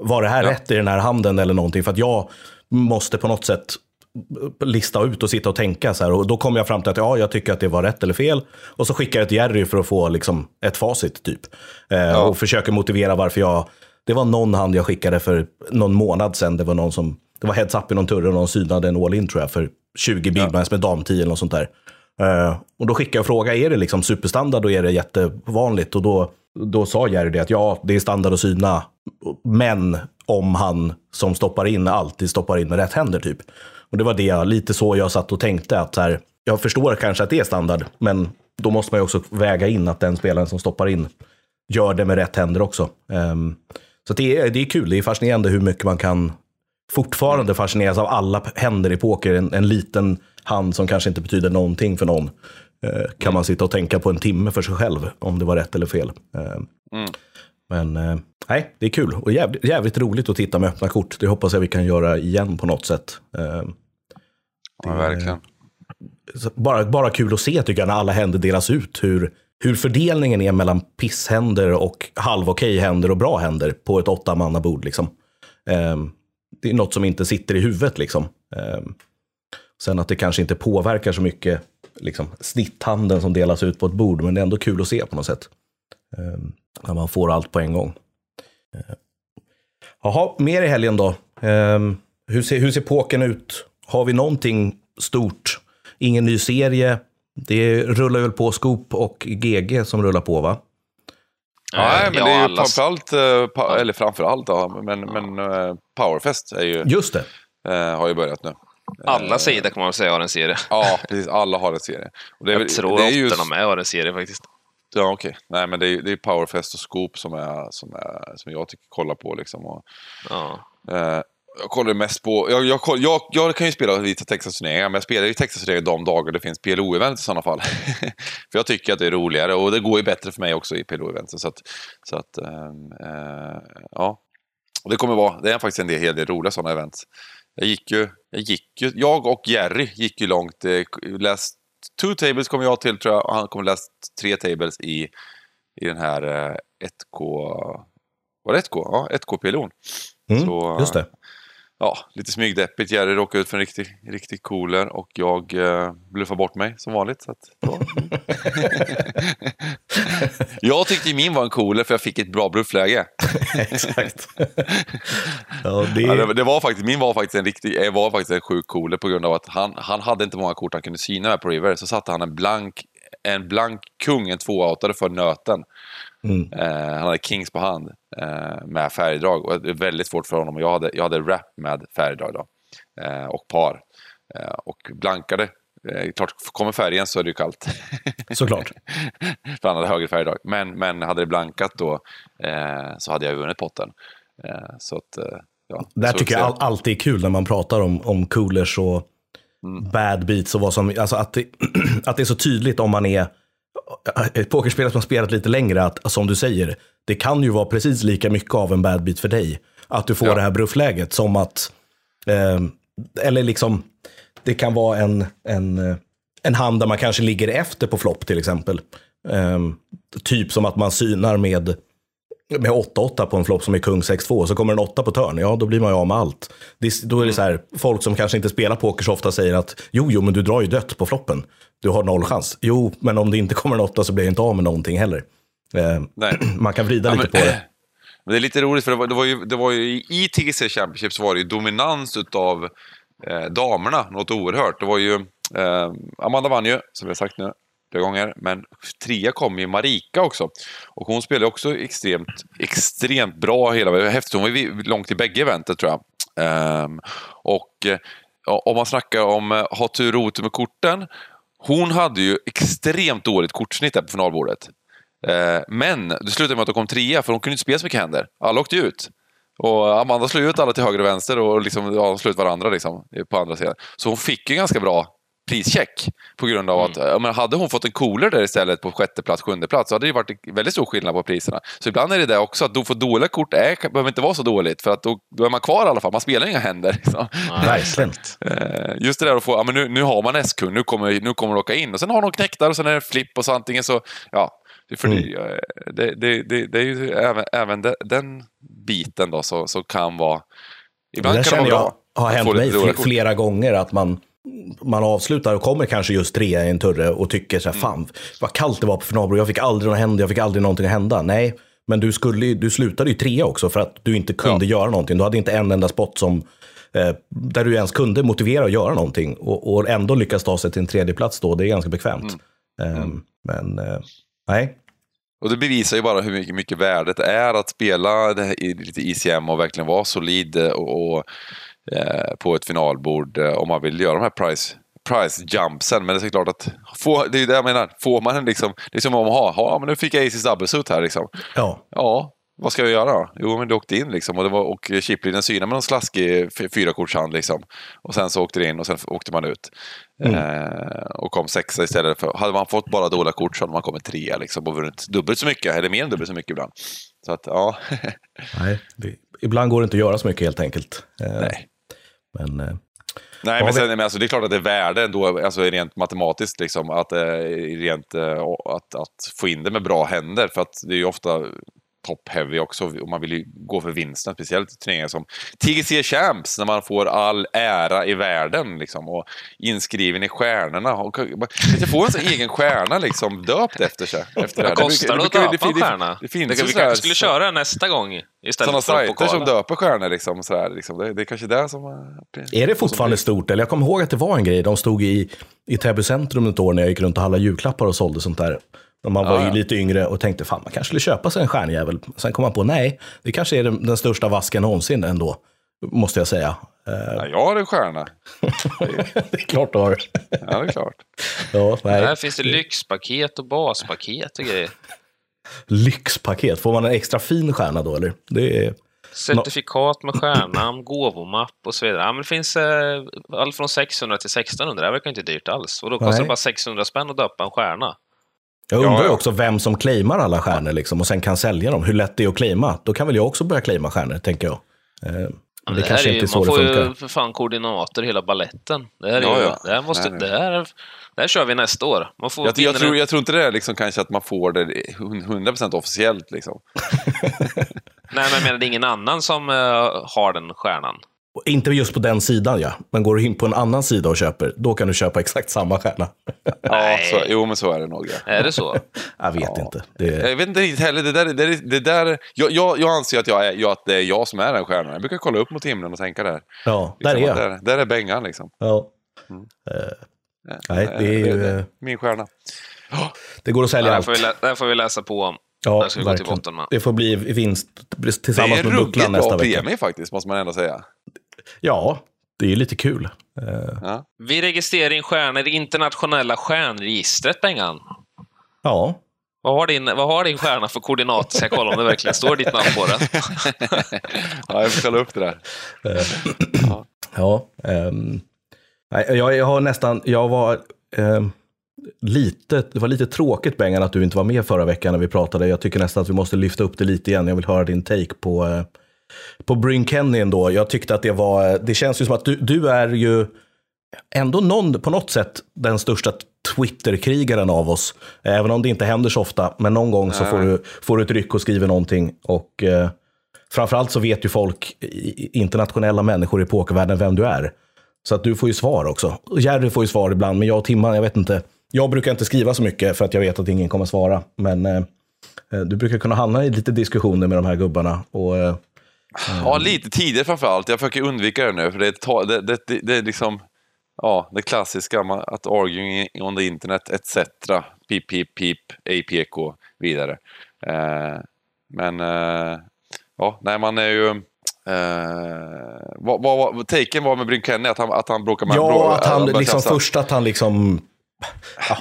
[SPEAKER 5] var det här
[SPEAKER 2] Ja.
[SPEAKER 5] rätt i den här handen eller någonting? För att jag måste på något sätt lista ut och sitta och tänka så här. Och då kom jag fram till att ja, jag tycker att det var rätt eller fel. Och så skickar jag till Jerry för att få liksom, ett facit typ. Eh, Och försöker motivera varför jag... Det var någon hand jag skickade för någon månad sedan. Det var någon som... Det var heads up i någon turre och någon synade en all-in tror jag för 20 big blinds med dam 10 eller något sånt där. Eh, och då skickade jag och frågade, är det liksom superstandard och är det jättevanligt? Och då, då sa Jerry det att ja, det är standard att syna. Men om han som stoppar in alltid stoppar in med rätt händer typ. Och det var det, jag- lite så jag satt och tänkte att så här, jag förstår kanske att det är standard, men då måste man ju också väga in att den spelaren som stoppar in gör det med rätt händer också. Um, så det, är, det är kul, det är fascinerande hur mycket man kan fortfarande fascineras av alla händer i poker. En, en liten hand som kanske inte betyder någonting för någon. Eh, kan man sitta och tänka på en timme för sig själv om det var rätt eller fel. Ehm, mm. Men eh, nej, det är kul och jävligt, jävligt roligt att titta med öppna kort. Det hoppas jag vi kan göra igen på något sätt. Ehm,
[SPEAKER 2] Ja, verkligen.
[SPEAKER 5] bara, bara kul att se tycker jag när alla händer delas ut. Hur, hur fördelningen är mellan pisshänder och halv okej händer och bra händer på ett åtta bord liksom. Ehm, det är något som inte sitter i huvudet liksom. Ehm, sen att det kanske inte påverkar så mycket liksom, snitthanden som delas ut på ett bord, men det är ändå kul att se på något sätt. När man får allt på en gång. Ehm, Jaha, mer i helgen då. Ehm, hur, ser, hur ser påken ut? Har vi någonting stort? Ingen ny serie? Det rullar väl på Scoop och GG som rullar på va?
[SPEAKER 2] Nej, men
[SPEAKER 6] ja,
[SPEAKER 2] det är ju
[SPEAKER 6] alla-
[SPEAKER 2] framförallt, eh, eller framförallt, ja, men, men eh, Powerfest är ju,
[SPEAKER 5] Just det.
[SPEAKER 2] eh, har ju börjat nu.
[SPEAKER 6] Alla sidor kan man väl säga har en serie.
[SPEAKER 2] Ja, precis. Alla har en serie. Och det är,
[SPEAKER 6] Jag tror
[SPEAKER 2] det är ju,
[SPEAKER 6] åttorna med har en serie faktiskt.
[SPEAKER 2] Ja, okej. Nej, men det är, det är Powerfest och Scoop som, är, som, är, som jag tycker kolla på. Liksom. Och,
[SPEAKER 6] Ja.
[SPEAKER 2] eh, jag kollar mest på... Jag, jag, jag, jag kan ju spela lite Texas-turneringar, men jag spelar ju Texas-turneringar de dagar det finns PLO-event i sådana fall. för jag tycker att det är roligare och det går ju bättre för mig också i PLO-eventen. Så att, så att ehm, eh, ja. Och det kommer vara, det är faktiskt en del, hel del roliga sådana event. Jag gick ju, jag gick ju, jag och Jerry gick ju långt. Eh, läst two tables kom jag till tror jag, och han kommer läst tre tables i, i den här eh, 1K, var det 1K? Ja, 1K PLO'n.
[SPEAKER 5] Mm,
[SPEAKER 2] Så,
[SPEAKER 5] just det.
[SPEAKER 2] Ja, lite smygdeppigt. Jerry råkade ut för en riktig, riktig cooler och jag eh, bluffade bort mig som vanligt. Så att, ja. jag tyckte min var en cooler för jag fick ett bra bluffläge.
[SPEAKER 5] Exakt. ja, det,
[SPEAKER 2] Ja, det, det var faktiskt, min var faktiskt en riktig, var faktiskt en sjuk cooler på grund av att han, han hade inte många kort han kunde syna med på River. Så satte han en blank, en blank kung, en tvåoutare för nöten.
[SPEAKER 5] Mm.
[SPEAKER 2] Eh, han hade kings på hand eh, med färgdrag och det är väldigt svårt för honom. Jag hade, jag hade rap med färgdrag då, eh, och par. Och blankade. Klart, kommer färgen så är det ju kallt.
[SPEAKER 5] Såklart.
[SPEAKER 2] för han hade högre färgdrag. Men, men hade det blankat då så hade jag vunnit potten. Så att, ja,
[SPEAKER 5] Där
[SPEAKER 2] så
[SPEAKER 5] tycker jag all, alltid är kul när man pratar om, om coolers och
[SPEAKER 2] Mm.
[SPEAKER 5] bad beats och vad som, alltså att det, att det är så tydligt om man är ett pokerspelare som har spelat lite längre, att som du säger, det kan ju vara precis lika mycket av en bad beat för dig. Att du får
[SPEAKER 2] Ja.
[SPEAKER 5] det här bluffläget som att, eh, eller liksom, det kan vara en, en, en hand där man kanske ligger efter på flopp till exempel. Eh, typ som att man synar med med 8-8 på en flopp som är kung 6-2, så kommer en 8 på törn, ja då blir man ju av med allt. Det, då är det så här, folk som kanske inte spelar poker så ofta säger att jo, jo, men du drar ju dött på floppen. Du har noll chans. Jo, men om det inte kommer en 8 så blir jag inte av med någonting heller. Eh, man kan vrida
[SPEAKER 2] Ja,
[SPEAKER 5] lite
[SPEAKER 2] men-
[SPEAKER 5] på det.
[SPEAKER 2] Men det är lite roligt för det var, det var, ju, det var ju i TGC Championship så var det ju dominans utav eh, damerna, något oerhört. Det var ju, eh, Amanda vann ju, som vi har sagt nu flera gånger, men trea kom ju Marika också. Och hon spelade också extremt, extremt bra hela häftigt. Hon var långt i bägge eventet tror jag. Um, och om man snackar om eh, ha tur och otur med korten. Hon hade ju extremt dåligt kortsnitt där på finalbordet. Ehm, men det slutade med att hon kom trea, för hon kunde inte spela så mycket händer. Alla åkte ut. Och Amanda slog ut alla till höger och vänster och liksom, ja, slog ut varandra liksom, på andra sidan. Så hon fick ju ganska bra prischeck på grund av att ja, men hade hon fått en cooler där istället på sjätte plats, sjunde plats så hade det ju varit väldigt stor skillnad på priserna. Så ibland är det det också, att då få dåliga kort är, behöver inte vara så dåligt för att då, då är man kvar i alla fall, man spelar inga händer. Liksom.
[SPEAKER 5] Verkligen.
[SPEAKER 2] Eh, Just det där att få, ja men nu, nu har man S-kung, nu kommer, nu kommer de åka in. Och sen har de knäcktar och sen är det flipp och så antingen så, ja. det- För det, det, det, det, det är ju även, även de, den biten då så, så kan vara,
[SPEAKER 5] Det
[SPEAKER 2] ibland
[SPEAKER 5] där
[SPEAKER 2] kan det
[SPEAKER 5] känner
[SPEAKER 2] vara
[SPEAKER 5] jag
[SPEAKER 2] bra.
[SPEAKER 5] har hänt mig flera gånger att man, man avslutar och kommer kanske just trea i en turre och tycker så här, fan vad kallt det var på finalbordet, jag fick aldrig något hända, jag fick aldrig någonting att hända. Nej, men du, skulle, du slutade ju trea också för att du inte kunde göra någonting. Du hade inte en enda spot som, eh, där du ens kunde motivera att göra någonting och, och ändå lyckas ta sig till en tredje plats då, det är ganska bekvämt. Eh, Men eh, nej,
[SPEAKER 2] Och det bevisar ju bara hur mycket, mycket värdet är att spela det här i lite ICM och verkligen vara solid eh, och, och på ett finalbord eh, om man vill göra de här price, price jumpsen. Men det är klart att få, det är det jag menar. Får man en liksom, det är som om ha, ja men nu fick jag Aces double suit här liksom.
[SPEAKER 5] ja.
[SPEAKER 2] Ja, vad ska jag göra då? Jo, men du åkte in liksom och, det var, och chiplinjen synade med någon slaskig fyrakortshand liksom. Och sen så åkte det in och sen åkte man ut. Eh, och kom sexa istället för... Hade man fått bara dåliga kort så hade man kommit trea liksom och vunnit dubbelt så mycket, eller mer än dubbelt så mycket ibland. Så att, ja.
[SPEAKER 5] Nej, det, ibland går det inte att göra så mycket helt enkelt. Eh,
[SPEAKER 2] Nej.
[SPEAKER 5] Men eh,
[SPEAKER 2] Nej, men, sen, men alltså, det är klart att det är värde ändå, alltså rent matematiskt, liksom, att, eh, rent, eh, att, att få in det med bra händer. För att det är ju ofta top-heavy också och man vill ju gå för vinsten, speciellt i turneringar som TGC Champs, när man får all ära i världen liksom, och inskriven i stjärnorna. Och, kan inte få en sån egen stjärna liksom, döpt efter sig. Efter
[SPEAKER 6] Vad kostar det att döpa en
[SPEAKER 2] det-
[SPEAKER 6] stjärna?
[SPEAKER 2] Det, det finns
[SPEAKER 6] det,
[SPEAKER 2] ju
[SPEAKER 6] vi kanske skulle köra det nästa gång istället
[SPEAKER 2] sådana
[SPEAKER 6] för
[SPEAKER 2] sajter som döper stjärnor. Liksom, sådär, liksom. Det, det är kanske det som... eh,
[SPEAKER 5] Är det fortfarande stort? Eller jag kommer ihåg att det var en grej. De stod i, i Täby centrum ett år när jag gick runt och handlade julklappar och sålde sånt där. När man var ju lite yngre och tänkte fan man kanske skulle köpa sig en stjärnjävel. Sen kom man på nej, det kanske är den, den största vasken någonsin ändå. Måste jag säga. Eh,
[SPEAKER 2] Ja, jag har en stjärna.
[SPEAKER 5] det är klart du har.
[SPEAKER 2] Ja, det är klart.
[SPEAKER 5] ja, nej.
[SPEAKER 6] Här finns det lyxpaket och baspaket och grejer.
[SPEAKER 5] Lyxpaket, får man en extra fin stjärna då eller? Det är...
[SPEAKER 6] Certifikat med stjärna, gåvomapp och så vidare. Ja, men det finns eh, allt från 600 till 1600. Det här verkar inte dyrt alls. Och då kostar
[SPEAKER 5] Nej.
[SPEAKER 6] det bara 600 spänn att döpa en stjärna.
[SPEAKER 5] Jag undrar
[SPEAKER 2] Ja,
[SPEAKER 5] också vem som claimar alla stjärnor liksom, och sen kan sälja dem. Hur lätt det är att claima. Då kan väl jag också börja claima stjärnor, tänker jag. Eh, det,
[SPEAKER 6] här
[SPEAKER 5] kanske
[SPEAKER 6] är
[SPEAKER 5] inte
[SPEAKER 6] ju,
[SPEAKER 5] är så
[SPEAKER 6] man
[SPEAKER 5] det
[SPEAKER 6] får
[SPEAKER 5] funkar.
[SPEAKER 6] ju för fan koordinater hela balletten. Det här, är
[SPEAKER 2] Ja,
[SPEAKER 6] ju,
[SPEAKER 2] ja.
[SPEAKER 6] det här, måste,
[SPEAKER 2] Nej, nej.
[SPEAKER 6] det här, det här kör vi nästa år. Man får
[SPEAKER 2] Jag, jag, tror, jag tror inte det är liksom kanske att man får det 100% officiellt. Liksom.
[SPEAKER 6] Nej, men jag menar, det är ingen annan som eh, har den stjärnan.
[SPEAKER 5] Inte just på den sidan ja, men går du in på en annan sida och köper, då kan du köpa exakt samma stjärna.
[SPEAKER 2] Ja, så, jo, men så är det nog. Ja.
[SPEAKER 6] Är det så?
[SPEAKER 5] jag vet inte. Det,
[SPEAKER 2] Jag vet inte riktigt heller. Det där, det, där- det där, jag, jag, jag anser att, jag är, jag, att det är jag som är den stjärnan. Jag brukar kolla upp mot himlen och tänka där.
[SPEAKER 5] ja, där är
[SPEAKER 2] Liksom,
[SPEAKER 5] jag.
[SPEAKER 2] Där, där är Bengan liksom.
[SPEAKER 5] Ja. Eh, nej, det är ju, eh,
[SPEAKER 2] Min stjärna.
[SPEAKER 5] det går att
[SPEAKER 6] Det
[SPEAKER 5] sälja allt.
[SPEAKER 6] får vi lä- det här får vi läsa på om.
[SPEAKER 5] Ja,
[SPEAKER 6] det ska vi gå till
[SPEAKER 5] verkligen.
[SPEAKER 6] botten med.
[SPEAKER 5] Det får bli vinst
[SPEAKER 2] Det
[SPEAKER 5] tillsammans
[SPEAKER 2] är
[SPEAKER 5] med
[SPEAKER 2] ruggigt
[SPEAKER 5] bucklan nästa
[SPEAKER 2] bra
[SPEAKER 5] vecka.
[SPEAKER 2] premie faktiskt, måste man ändå säga.
[SPEAKER 5] Ja, det är ju lite kul. Eh,
[SPEAKER 2] Ja.
[SPEAKER 6] Vi registrerar in stjärnor i internationella stjärnregistret, Bengan.
[SPEAKER 5] ja,
[SPEAKER 6] Vad har, din, vad har din stjärna för koordinater? Ska jag kolla om det verkligen står ditt namn på den?
[SPEAKER 2] Ja, jag får kolla upp det där.
[SPEAKER 5] Ja, ehm, nej, jag, jag har nästan, jag var ehm, lite, det var lite tråkigt Bengan att du inte var med förra veckan när vi pratade. Jag tycker nästan att vi måste lyfta upp det lite igen. Jag vill höra din take på, eh, på Bryn Kenny ändå. Jag tyckte att det var, det känns ju som att du, du är ju ändå någon, på något sätt den största Twitter-krigaren av oss. Även om det inte händer så ofta, men någon gång så får du, får du ett ryck och skriver någonting. Och eh, framförallt så vet ju folk, internationella människor i pokervärlden, vem du är. Så att du får ju svar också. Jerry får ju svar ibland, men jag och Timman, jag vet inte. Jag brukar inte skriva så mycket för att jag vet att ingen kommer svara. Men eh, eh, du brukar kunna hamna i lite diskussioner med de här gubbarna. Och, eh,
[SPEAKER 2] Ja, lite tidigare framför allt. Jag försöker undvika det nu, för det är, det, det, det, är liksom ja, det klassiska, att arguing on the internet etc. Pip, pip, pip, APK, vidare. Eh, men, eh, ja, nej, man är ju... Eh, vad, vad, taken var med Bryn Kenny? Att han, att han bråkar med...
[SPEAKER 5] ja,
[SPEAKER 2] brå-
[SPEAKER 5] att han
[SPEAKER 2] börjar
[SPEAKER 5] liksom först att han liksom...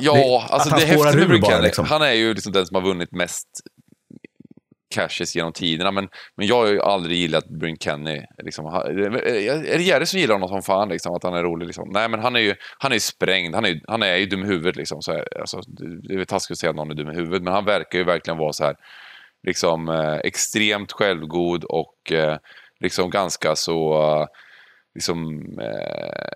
[SPEAKER 2] Ja,
[SPEAKER 5] det-
[SPEAKER 2] alltså det är häftigt med
[SPEAKER 5] ur
[SPEAKER 2] Bryn
[SPEAKER 5] bara,
[SPEAKER 2] Kenny.
[SPEAKER 5] liksom.
[SPEAKER 2] Han är ju liksom den som har vunnit mest cashes genom tiderna. Men, men jag har ju aldrig gillat Bryn Kenny. Liksom, eh, är det Jerry som gillar honom som fan? Liksom, att han är rolig? Liksom? Nej, men han är ju, han är ju sprängd. Han är, ju- han är ju dum i huvudet. Liksom, så här, alltså, det det är väl taskigt att säga att någon är dum i huvudet, men han verkar ju verkligen vara så här liksom, eh, extremt självgod och eh, liksom ganska så eh, liksom, eh,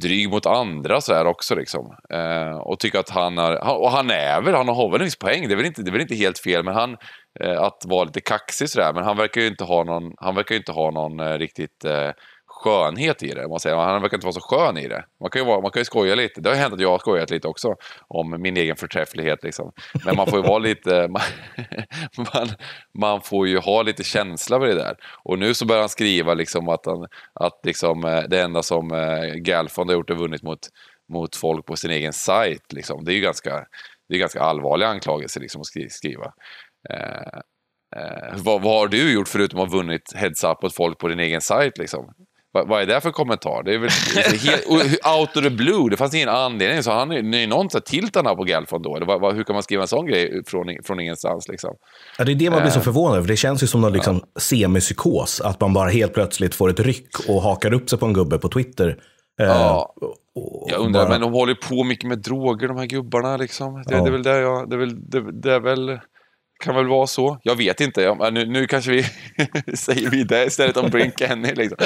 [SPEAKER 2] dryg mot andra sådär också. Liksom. Eh, och tycker att han har, och han är väl, han har väl en viss poäng, det är väl inte, det är väl inte helt fel, men han, eh, att vara lite kaxig sådär, men han verkar ju inte ha någon, han verkar ju inte ha någon eh, riktigt eh, skönhet i det. Man säger. Han verkar inte vara så skön i det. Man kan ju, vara, man kan ju skoja lite. Det har hänt att jag har skojat lite också om min egen förträfflighet. Liksom. Men man får ju vara lite... Man, man, man får ju ha lite känsla för det där. Och nu så börjar han skriva liksom att, han, att liksom, eh, det enda som eh, Galfond har gjort är vunnit mot, mot folk på sin egen sajt. Liksom. Det är ju ganska, det är ganska allvarliga anklagelser liksom, att skriva. Eh, Eh, vad, vad har du gjort förutom att ha vunnit heads-up åt folk på din egen sajt? Liksom? Va, vad är det för kommentar? Det är väl helt, out of the blue, det fanns ingen anledning. Så han är är någon så här tilt han har på Galfond då? Eller vad, vad, hur kan man skriva en sån grej från, från ingenstans? Liksom?
[SPEAKER 5] Ja, det är det man blir så
[SPEAKER 2] Eh.
[SPEAKER 5] förvånad över. Det känns ju som någon liksom semipsykos. Att man bara helt plötsligt får ett ryck och hakar upp sig på en gubbe på Twitter. Eh,
[SPEAKER 2] Ja. Jag undrar,
[SPEAKER 5] bara-
[SPEAKER 2] men de håller ju på mycket med droger de här gubbarna liksom. Det,
[SPEAKER 5] Ja.
[SPEAKER 2] det är väl det jag, det är väl, det, det är väl, kan väl vara så. Jag vet inte, Ja, nu, nu kanske vi säger vi det istället om Brink Kenny liksom.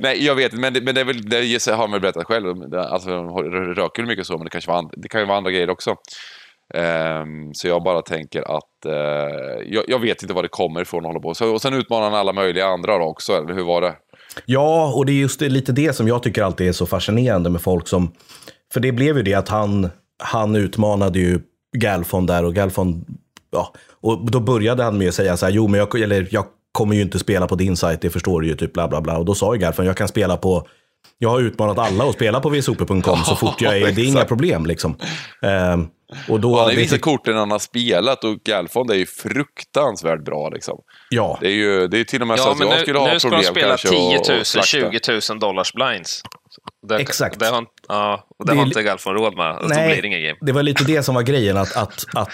[SPEAKER 2] Nej, jag vet inte, men det, men det är väl, det har man väl berättat själv. Alltså, de röker mycket så, men det kanske var det kan ju vara andra grejer också. Um, så jag bara tänker att uh, jag, jag vet inte vad det kommer ifrån att hålla på. Så, och sen utmanar han alla möjliga andra då också, eller hur var det?
[SPEAKER 5] Ja, och det är just det, lite det som jag tycker alltid är så fascinerande med folk som... För det blev ju det att han, han utmanade ju Galfond där och Galfond... Ja, och då började han med att säga så här, jo men jag, eller, jag kommer ju inte spela på din sajt, det förstår du ju, typ bla bla bla. Och då sa ju Galfond, jag kan spela på... Jag har utmanat alla att spela på vsoper.com så fort jag är, det är inga problem liksom. Ehm, och då,
[SPEAKER 2] Han har visat korten han har spelat och Galfond är ju fruktansvärt bra liksom.
[SPEAKER 5] Ja,
[SPEAKER 2] Det är ju det är till och med så
[SPEAKER 6] Ja,
[SPEAKER 2] att
[SPEAKER 6] men
[SPEAKER 2] jag
[SPEAKER 6] nu,
[SPEAKER 2] skulle ha
[SPEAKER 6] nu ska de
[SPEAKER 2] problem
[SPEAKER 6] spela
[SPEAKER 2] kanske
[SPEAKER 6] 10
[SPEAKER 2] och-
[SPEAKER 6] 000,
[SPEAKER 2] och slakta.
[SPEAKER 6] 20 000 dollars blinds. Det,
[SPEAKER 5] Exakt.
[SPEAKER 6] Det har, ja, och det
[SPEAKER 5] Det
[SPEAKER 6] har inte Galfon råd med. Då
[SPEAKER 5] Nej,
[SPEAKER 6] blir det ingen game.
[SPEAKER 5] det var lite det som var grejen. Att, att, att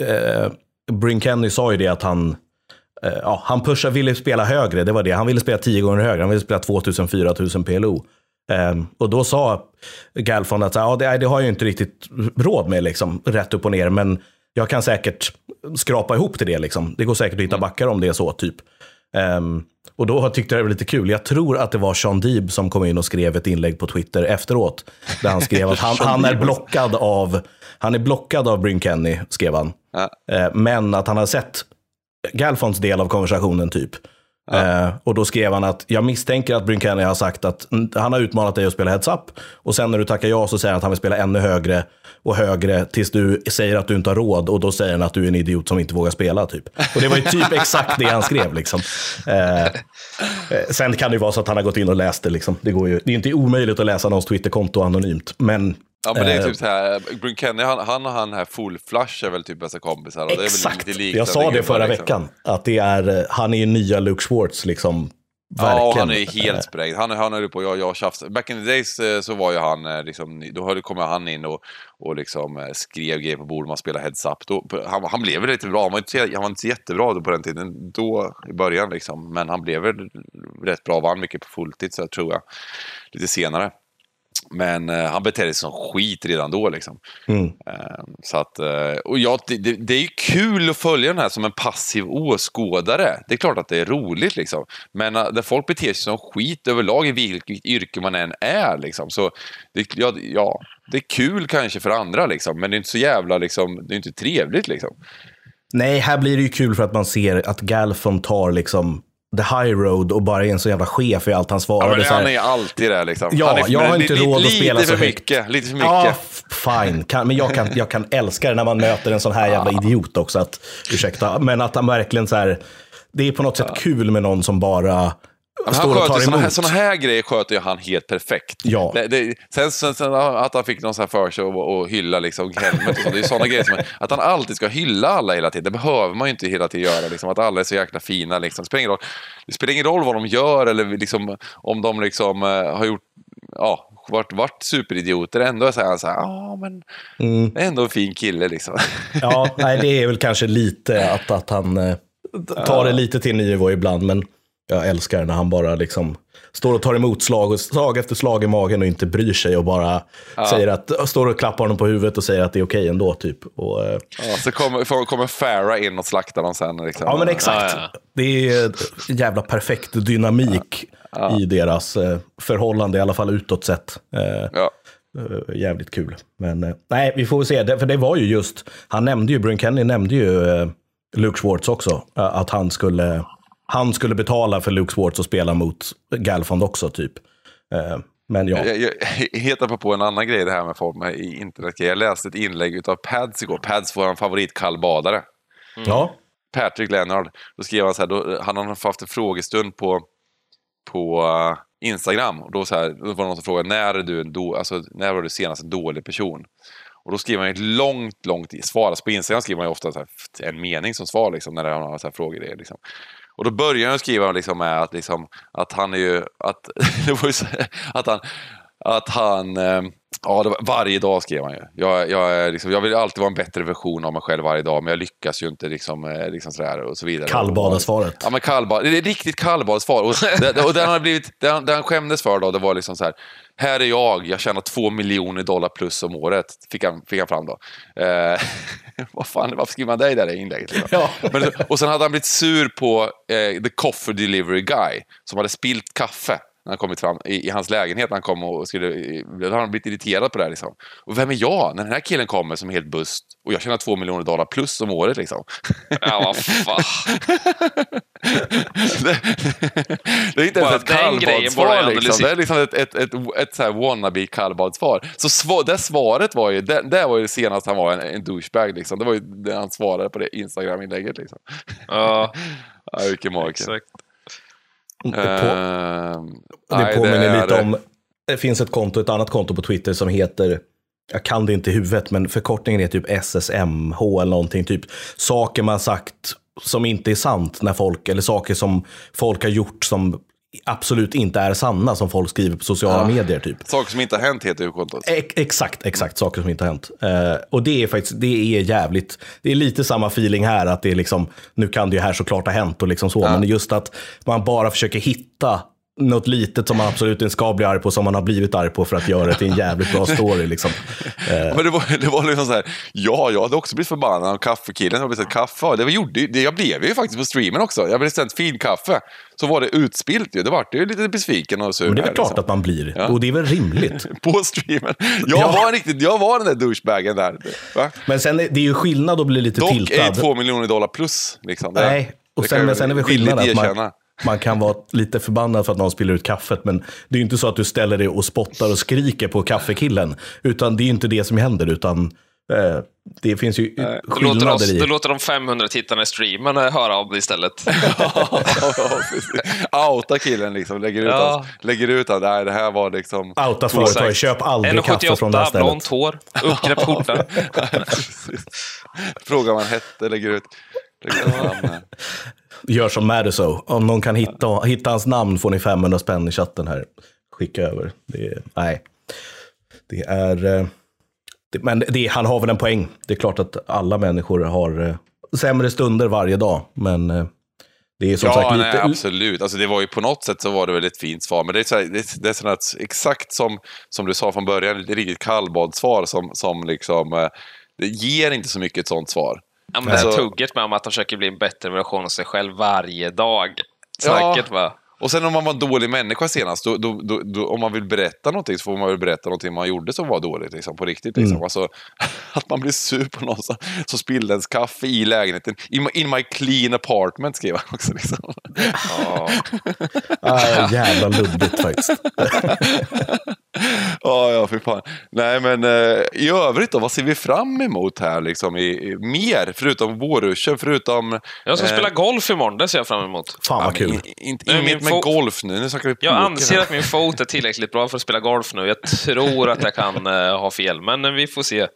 [SPEAKER 5] eh, Bryn Kenny sa ju det att han, eh, ja, han pushade, ville spela högre. Det var det. Han ville spela tio gånger högre. Han ville spela 2000-4000 PLO. Ehm, och då sa Galfond att ja, det, det har jag ju inte riktigt råd med, liksom, rätt upp och ner. Men jag kan säkert skrapa ihop till det. Liksom. Det går säkert att hitta backar om det är så, typ. Ehm, och då tyckte jag det var lite kul. Jag tror att det var Sean Deeb som kom in och skrev ett inlägg på Twitter efteråt. Där han skrev att han, han är blockad av han är blockad av Bryn Kenny, skrev han.
[SPEAKER 2] Ja.
[SPEAKER 5] Eh, men att han har sett Galfons del av konversationen typ. Eh, och då skrev han att jag misstänker att Bryn Kenny har sagt att han har utmanat dig att spela heads up. Och sen när du tackar ja så säger han att han vill spela ännu högre och högre tills du säger att du inte har råd. Och då säger han att du är en idiot som inte vågar spela typ. Och det var ju typ exakt det han skrev liksom. Eh, sen kan det ju vara så att han har gått in och läst det liksom. Det, går ju, det är inte omöjligt att läsa någons Twitterkonto anonymt. Men
[SPEAKER 2] Ja, men det är
[SPEAKER 5] eh,
[SPEAKER 2] typ så här, Bryn Kenny, han, han och han här Full Flush är väl typ bästa kompisar. Och
[SPEAKER 5] Exakt, jag sa det förra
[SPEAKER 2] liksom.
[SPEAKER 5] veckan. Att det är, han är ju nya Luke Schwartz liksom Verkligen.
[SPEAKER 2] Ja, han är helt sprängd. Han, han höll på, jag, jag tjafsade. Back in the days eh, så var ju han, eh, liksom, då kom han in och, och liksom skrev grejer på bordet, man spelade heads up. Då, han, han blev väl lite bra, han var inte, han var inte jättebra då på den tiden, då i början liksom. Men han blev väl rätt bra, vann mycket på fulltid så jag tror jag, lite senare. Men eh, han betedde sig som skit redan då liksom. Eh, så att, eh, och ja, det, det, det är ju kul att följa den här som en passiv åskådare. Det är klart att det är roligt liksom. Men när folk beter sig som skit överlag i vilket yrke man än är liksom. Så det, ja, ja, det är kul kanske för andra liksom. Men det är inte så jävla liksom, det är inte trevligt liksom.
[SPEAKER 5] Nej, här blir det ju kul för att man ser att Galfon tar liksom the high road och bara är en så jävla chef i allt han svarar.
[SPEAKER 2] Ja, men
[SPEAKER 5] Det
[SPEAKER 2] han är alltid där liksom.
[SPEAKER 5] Ja,
[SPEAKER 2] är,
[SPEAKER 5] jag har inte råd att spela så högt.
[SPEAKER 2] mycket, Lite för mycket.
[SPEAKER 5] Ja, fine. Kan, men jag kan, jag kan älska det när man möter en sån här jävla idiot också. Att, ursäkta, men att han verkligen så här, det är på något sätt kul med någon som bara
[SPEAKER 2] han sköter såna här, såna här grejer sköter ju han helt perfekt.
[SPEAKER 5] Ja.
[SPEAKER 2] Det, det, sen, sen, sen att han fick någon sån här för sig och, och hylla liksom helmet och så, det är sådana grejer som att han alltid ska hylla alla hela tiden. Det behöver man ju inte hela tiden göra, liksom, att alla är så jäkla fina. Liksom. Det, spelar ingen roll, det spelar ingen roll vad de gör eller liksom, om de liksom, eh, har gjort, ja, varit, varit superidioter. Ändå säger han så här, ja men
[SPEAKER 5] Mm.
[SPEAKER 2] det är ändå en fin kille liksom.
[SPEAKER 5] Ja, nej, det är väl kanske lite att, att han eh, tar det lite till en ny nivå ibland. Men jag älskar när han bara liksom står och tar emot slag, och slag efter slag i magen och inte bryr sig och bara säger att, står och klappar honom på huvudet och säger att det är okej ändå. Typ. Och, eh,
[SPEAKER 2] Ja, så kommer, kommer Farah in och slaktar dem sen. Liksom.
[SPEAKER 5] Ja, men exakt.
[SPEAKER 6] Ja, ja.
[SPEAKER 5] Det är en jävla perfekt dynamik i deras eh, förhållande, i alla fall utåt sett. Eh,
[SPEAKER 2] Ja.
[SPEAKER 5] jävligt kul. Men nej, vi får se. För det var ju just, han nämnde ju, Bryn Kenny nämnde ju Luke Schwartz också. att han skulle, han skulle betala för Luke Schwartz att spela mot Galfond också, typ. Eh, men ja,
[SPEAKER 2] Jag, jag, jag heter på en annan grej det här med folk med i internet. Jag läste ett inlägg av Pads igår. Pads, vår favorit kallbadare.
[SPEAKER 5] ja.
[SPEAKER 2] Patrick Leonard. Då skrev han så här, då, han har haft en frågestund på, på eh, Instagram. Och då, så här, då var det någon som frågade, när, är du en då, alltså, när var du senast en dålig person? Och då skriver han ett långt, långt svar. Alltså på Instagram skriver man ju ofta så här, en mening som svar liksom, när han har så här frågor. Det, liksom. Och då börjar han skriva liksom med att, liksom, att han är ju... Att, att han... Att han eh, ja, var, varje dag skrev han ju. Jag, jag, liksom, jag vill alltid vara en bättre version av mig själv varje dag, men jag lyckas ju inte. Liksom, eh, liksom sådär, och så vidare.
[SPEAKER 5] Kallbadarsvaret.
[SPEAKER 2] Ja, men kallbad. Det är riktigt kallbadssvar. Och, det, och det, han har blivit, det han skämdes för då, det var liksom så här. Här är jag, jag tjänar två miljoner dollar plus om året. Fick han, fick han fram då. Eh, vad fan, varför skriver man det i det där inlägget? Liksom?
[SPEAKER 5] Ja.
[SPEAKER 2] Men, och sen hade han blivit sur på eh, The Coffee Delivery Guy, som hade spilt kaffe när han kommit fram i, i hans lägenhet. När han kom och skulle, då hade han blivit irriterad på det här. Liksom. Och vem är jag när den här killen kommer som är helt bust och jag tjänar två miljoner dollar plus om året? Liksom.
[SPEAKER 6] Ja, vad fan.
[SPEAKER 2] det, det är inte ens ett kallbadssvar. Liksom. Det är liksom ett, ett, ett, ett, så här wannabe kallbadssvar. Så svar, det svaret var ju, det, det var ju senast han var en, en douchebag. Liksom. Det var ju det han svarade på det Instagram-inlägget. Liksom.
[SPEAKER 6] Ja,
[SPEAKER 2] Ja, vilken mage.
[SPEAKER 6] exakt.
[SPEAKER 5] Det, på,
[SPEAKER 2] Ehm,
[SPEAKER 5] det påminner
[SPEAKER 2] är-
[SPEAKER 5] lite om, det finns ett konto, ett annat konto på Twitter som heter, jag kan det inte i huvudet, men förkortningen är typ SSMH eller någonting. Typ saker man sagt som inte är sant när folk, eller saker som folk har gjort som absolut inte är sanna som folk skriver på sociala medier. typ.
[SPEAKER 2] Saker som inte har hänt heter ju kontot.
[SPEAKER 5] Ex- Exakt, exakt. Saker som inte har hänt. Eh, och det är faktiskt, det är jävligt, det är lite samma feeling här, att det är liksom, nu kan det ju här såklart ha hänt och liksom så, men just att man bara försöker hitta något litet som man absolut inte ska bli arg på, som man har blivit arg på för att göra det till en jävligt bra story. Liksom.
[SPEAKER 2] Men det var, det var liksom så här, ja, jag hade också blivit förbannad av kaffekillen. Jag hade beställt kaffe. Det var, gjorde, det, jag blev ju faktiskt på streamen också. Jag hade beställt fin kaffe. Så var det utspilt ju. Det vart ju lite besviken och sur.
[SPEAKER 5] Och det är väl
[SPEAKER 2] här,
[SPEAKER 5] klart
[SPEAKER 2] liksom.
[SPEAKER 5] att man blir,
[SPEAKER 2] Ja.
[SPEAKER 5] och det är väl rimligt.
[SPEAKER 2] På streamen. Jag,
[SPEAKER 5] Ja.
[SPEAKER 2] var riktigt, jag var den där douchebagen där. Va?
[SPEAKER 5] Men sen det är ju skillnad att bli lite
[SPEAKER 2] Dock
[SPEAKER 5] tiltad.
[SPEAKER 2] är två miljoner dollar plus. Liksom. Det,
[SPEAKER 5] Nej, och
[SPEAKER 2] det
[SPEAKER 5] sen, men sen är väl
[SPEAKER 2] villigt
[SPEAKER 5] skillnaden att man. Man kan vara lite förbannad för att någon spiller ut kaffet, men det är ju inte så att du ställer dig och spottar och skriker på kaffekillen. Utan det är ju inte det som händer, utan eh, det finns ju
[SPEAKER 6] låter,
[SPEAKER 5] skillnader
[SPEAKER 6] oss,
[SPEAKER 5] i.
[SPEAKER 6] då låter de 500 tittarna i streamen höra av det istället.
[SPEAKER 2] ja, ja. Outa killen liksom. Lägger ut
[SPEAKER 6] Ja.
[SPEAKER 2] hans, lägger ut att nej, det här var liksom...
[SPEAKER 5] Outa företag, köp aldrig kaffe från det här
[SPEAKER 6] 1,78,
[SPEAKER 5] stället.
[SPEAKER 6] blont hår, uppknäppt skjorta.
[SPEAKER 2] Frågar han hette, lägger ut. Det kan vara han.
[SPEAKER 5] Gör som Madison. Om någon kan hitta, hitta hans namn får ni 500 spänn i chatten här. Skicka över. Det är, nej. Det är... eh, Det, men det, han har väl en poäng. Det är klart att alla människor har eh, sämre stunder varje dag. Men eh, det är som
[SPEAKER 2] ja,
[SPEAKER 5] sagt
[SPEAKER 2] nej,
[SPEAKER 5] lite...
[SPEAKER 2] absolut. Alltså, det var ju på något sätt så var det väl ett fint svar. Men det är, så här, det det är sånt att, exakt som, som du sa från början, ett riktigt kallbadssvar som, som liksom, det ger inte så mycket ett sånt svar.
[SPEAKER 6] Ja, men det här
[SPEAKER 2] Alltså-
[SPEAKER 6] tugget med om att han försöker bli en bättre version av sig själv varje dag. Snacket va?
[SPEAKER 2] Och sen om man var en dålig människa senast, då, då, då, då, om man vill berätta någonting så får man väl berätta någonting man gjorde som var dåligt, liksom, på riktigt. Liksom. Alltså, att man blir sur på någon som, som spillde ens kaffe i lägenheten. In my, in my clean apartment, skrev han också. Liksom.
[SPEAKER 6] Ja.
[SPEAKER 5] Ah, jävla luddigt faktiskt.
[SPEAKER 2] Ja, ja, för fan. Nej, men eh, i övrigt då, vad ser vi fram emot här liksom i, i mer? Förutom vårruschen, förutom...
[SPEAKER 6] Jag ska
[SPEAKER 2] eh,
[SPEAKER 6] spela golf imorgon, det ser jag fram emot.
[SPEAKER 5] Fan
[SPEAKER 2] ja,
[SPEAKER 5] vad kul.
[SPEAKER 2] in- in-
[SPEAKER 6] Nej,
[SPEAKER 2] Inget
[SPEAKER 6] min
[SPEAKER 2] med golf nu, nu snackar vi
[SPEAKER 6] Jag anser
[SPEAKER 2] här.
[SPEAKER 6] att min fot är tillräckligt bra för att spela golf nu. Jag tror att jag kan eh, ha fel, men eh, vi får se.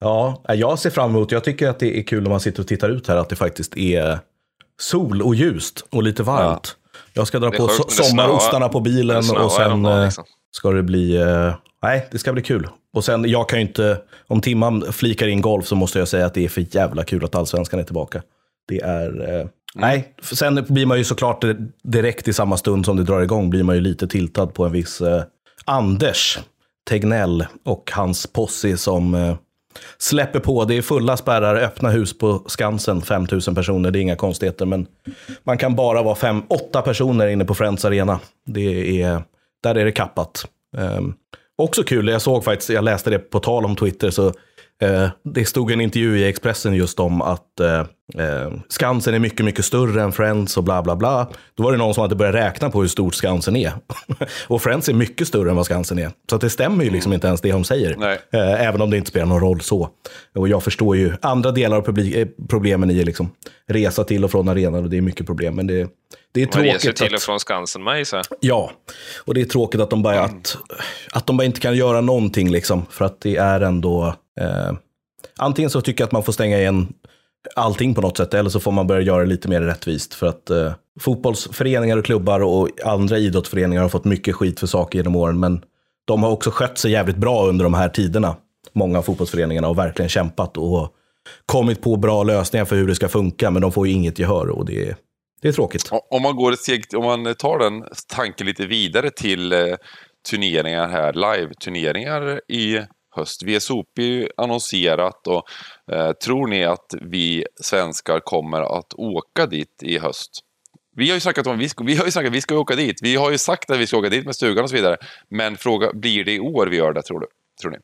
[SPEAKER 5] Ja, jag ser fram emot, jag tycker att det är kul när man sitter och tittar ut här, att det faktiskt är sol och ljust och lite varmt. Jag ska dra på
[SPEAKER 6] sjukt,
[SPEAKER 5] sommarostarna på bilen och sen eh,
[SPEAKER 6] liksom.
[SPEAKER 5] Ska det bli, eh, nej, det ska bli kul. Och sen, jag kan ju inte, om Timman flikar in golf så måste jag säga att det är för jävla kul att allsvenskan är tillbaka. Det är, eh, nej, för sen blir man ju såklart eh, direkt i samma stund som det drar igång, blir man ju lite tiltad på en viss eh, Anders Tegnell och hans posse som eh, släpper på. Det är fulla spärrar, öppna hus på Skansen, 5000 personer, det är inga konstigheter. Men man kan bara vara fem, åtta personer inne på Friends Arena. Det är, där är det kappat. Ehm, också kul, jag såg faktiskt, jag läste det på tal om Twitter, så det stod en intervju i Expressen just om att eh, eh, Skansen är mycket, mycket större än Friends och bla bla bla. Då var det någon som hade börjat räkna på hur stort Skansen är. och Friends är mycket större än vad Skansen är. Så det stämmer ju liksom inte ens det hon säger. Eh, Även om det inte spelar någon roll så. Och jag förstår ju andra delar av eh, problemen i liksom resa till och från arenan och det är mycket problem. Men det, det är
[SPEAKER 6] Man reser
[SPEAKER 5] tråkigt.
[SPEAKER 6] till och från Skansen med så.
[SPEAKER 5] ja, och det är tråkigt att de, bara, att, att de bara inte kan göra någonting. Liksom, för att det är ändå... Eh, antingen så tycker jag att man får stänga igen allting på något sätt. Eller så får man börja göra det lite mer rättvist. För att eh, fotbollsföreningar och klubbar och andra idrottsföreningar har fått mycket skit för saker genom åren. Men de har också skött sig jävligt bra under de här tiderna. Många av fotbollsföreningarna har verkligen kämpat och kommit på bra lösningar för hur det ska funka. Men de får ju inget gehör och det är, det är tråkigt.
[SPEAKER 2] Om man, går ett steg, om man tar den tanken lite vidare till eh, turneringar här, live-turneringar i höst. VSOP är ju annonserat och eh, tror ni att vi svenskar kommer att åka dit i höst? Vi har ju snackat om vi ska, vi har ju snackat, att vi ska åka dit. Vi har ju sagt att vi ska åka dit med stugan och så vidare. Men fråga, blir det i år vi gör det tror du? Tror ni?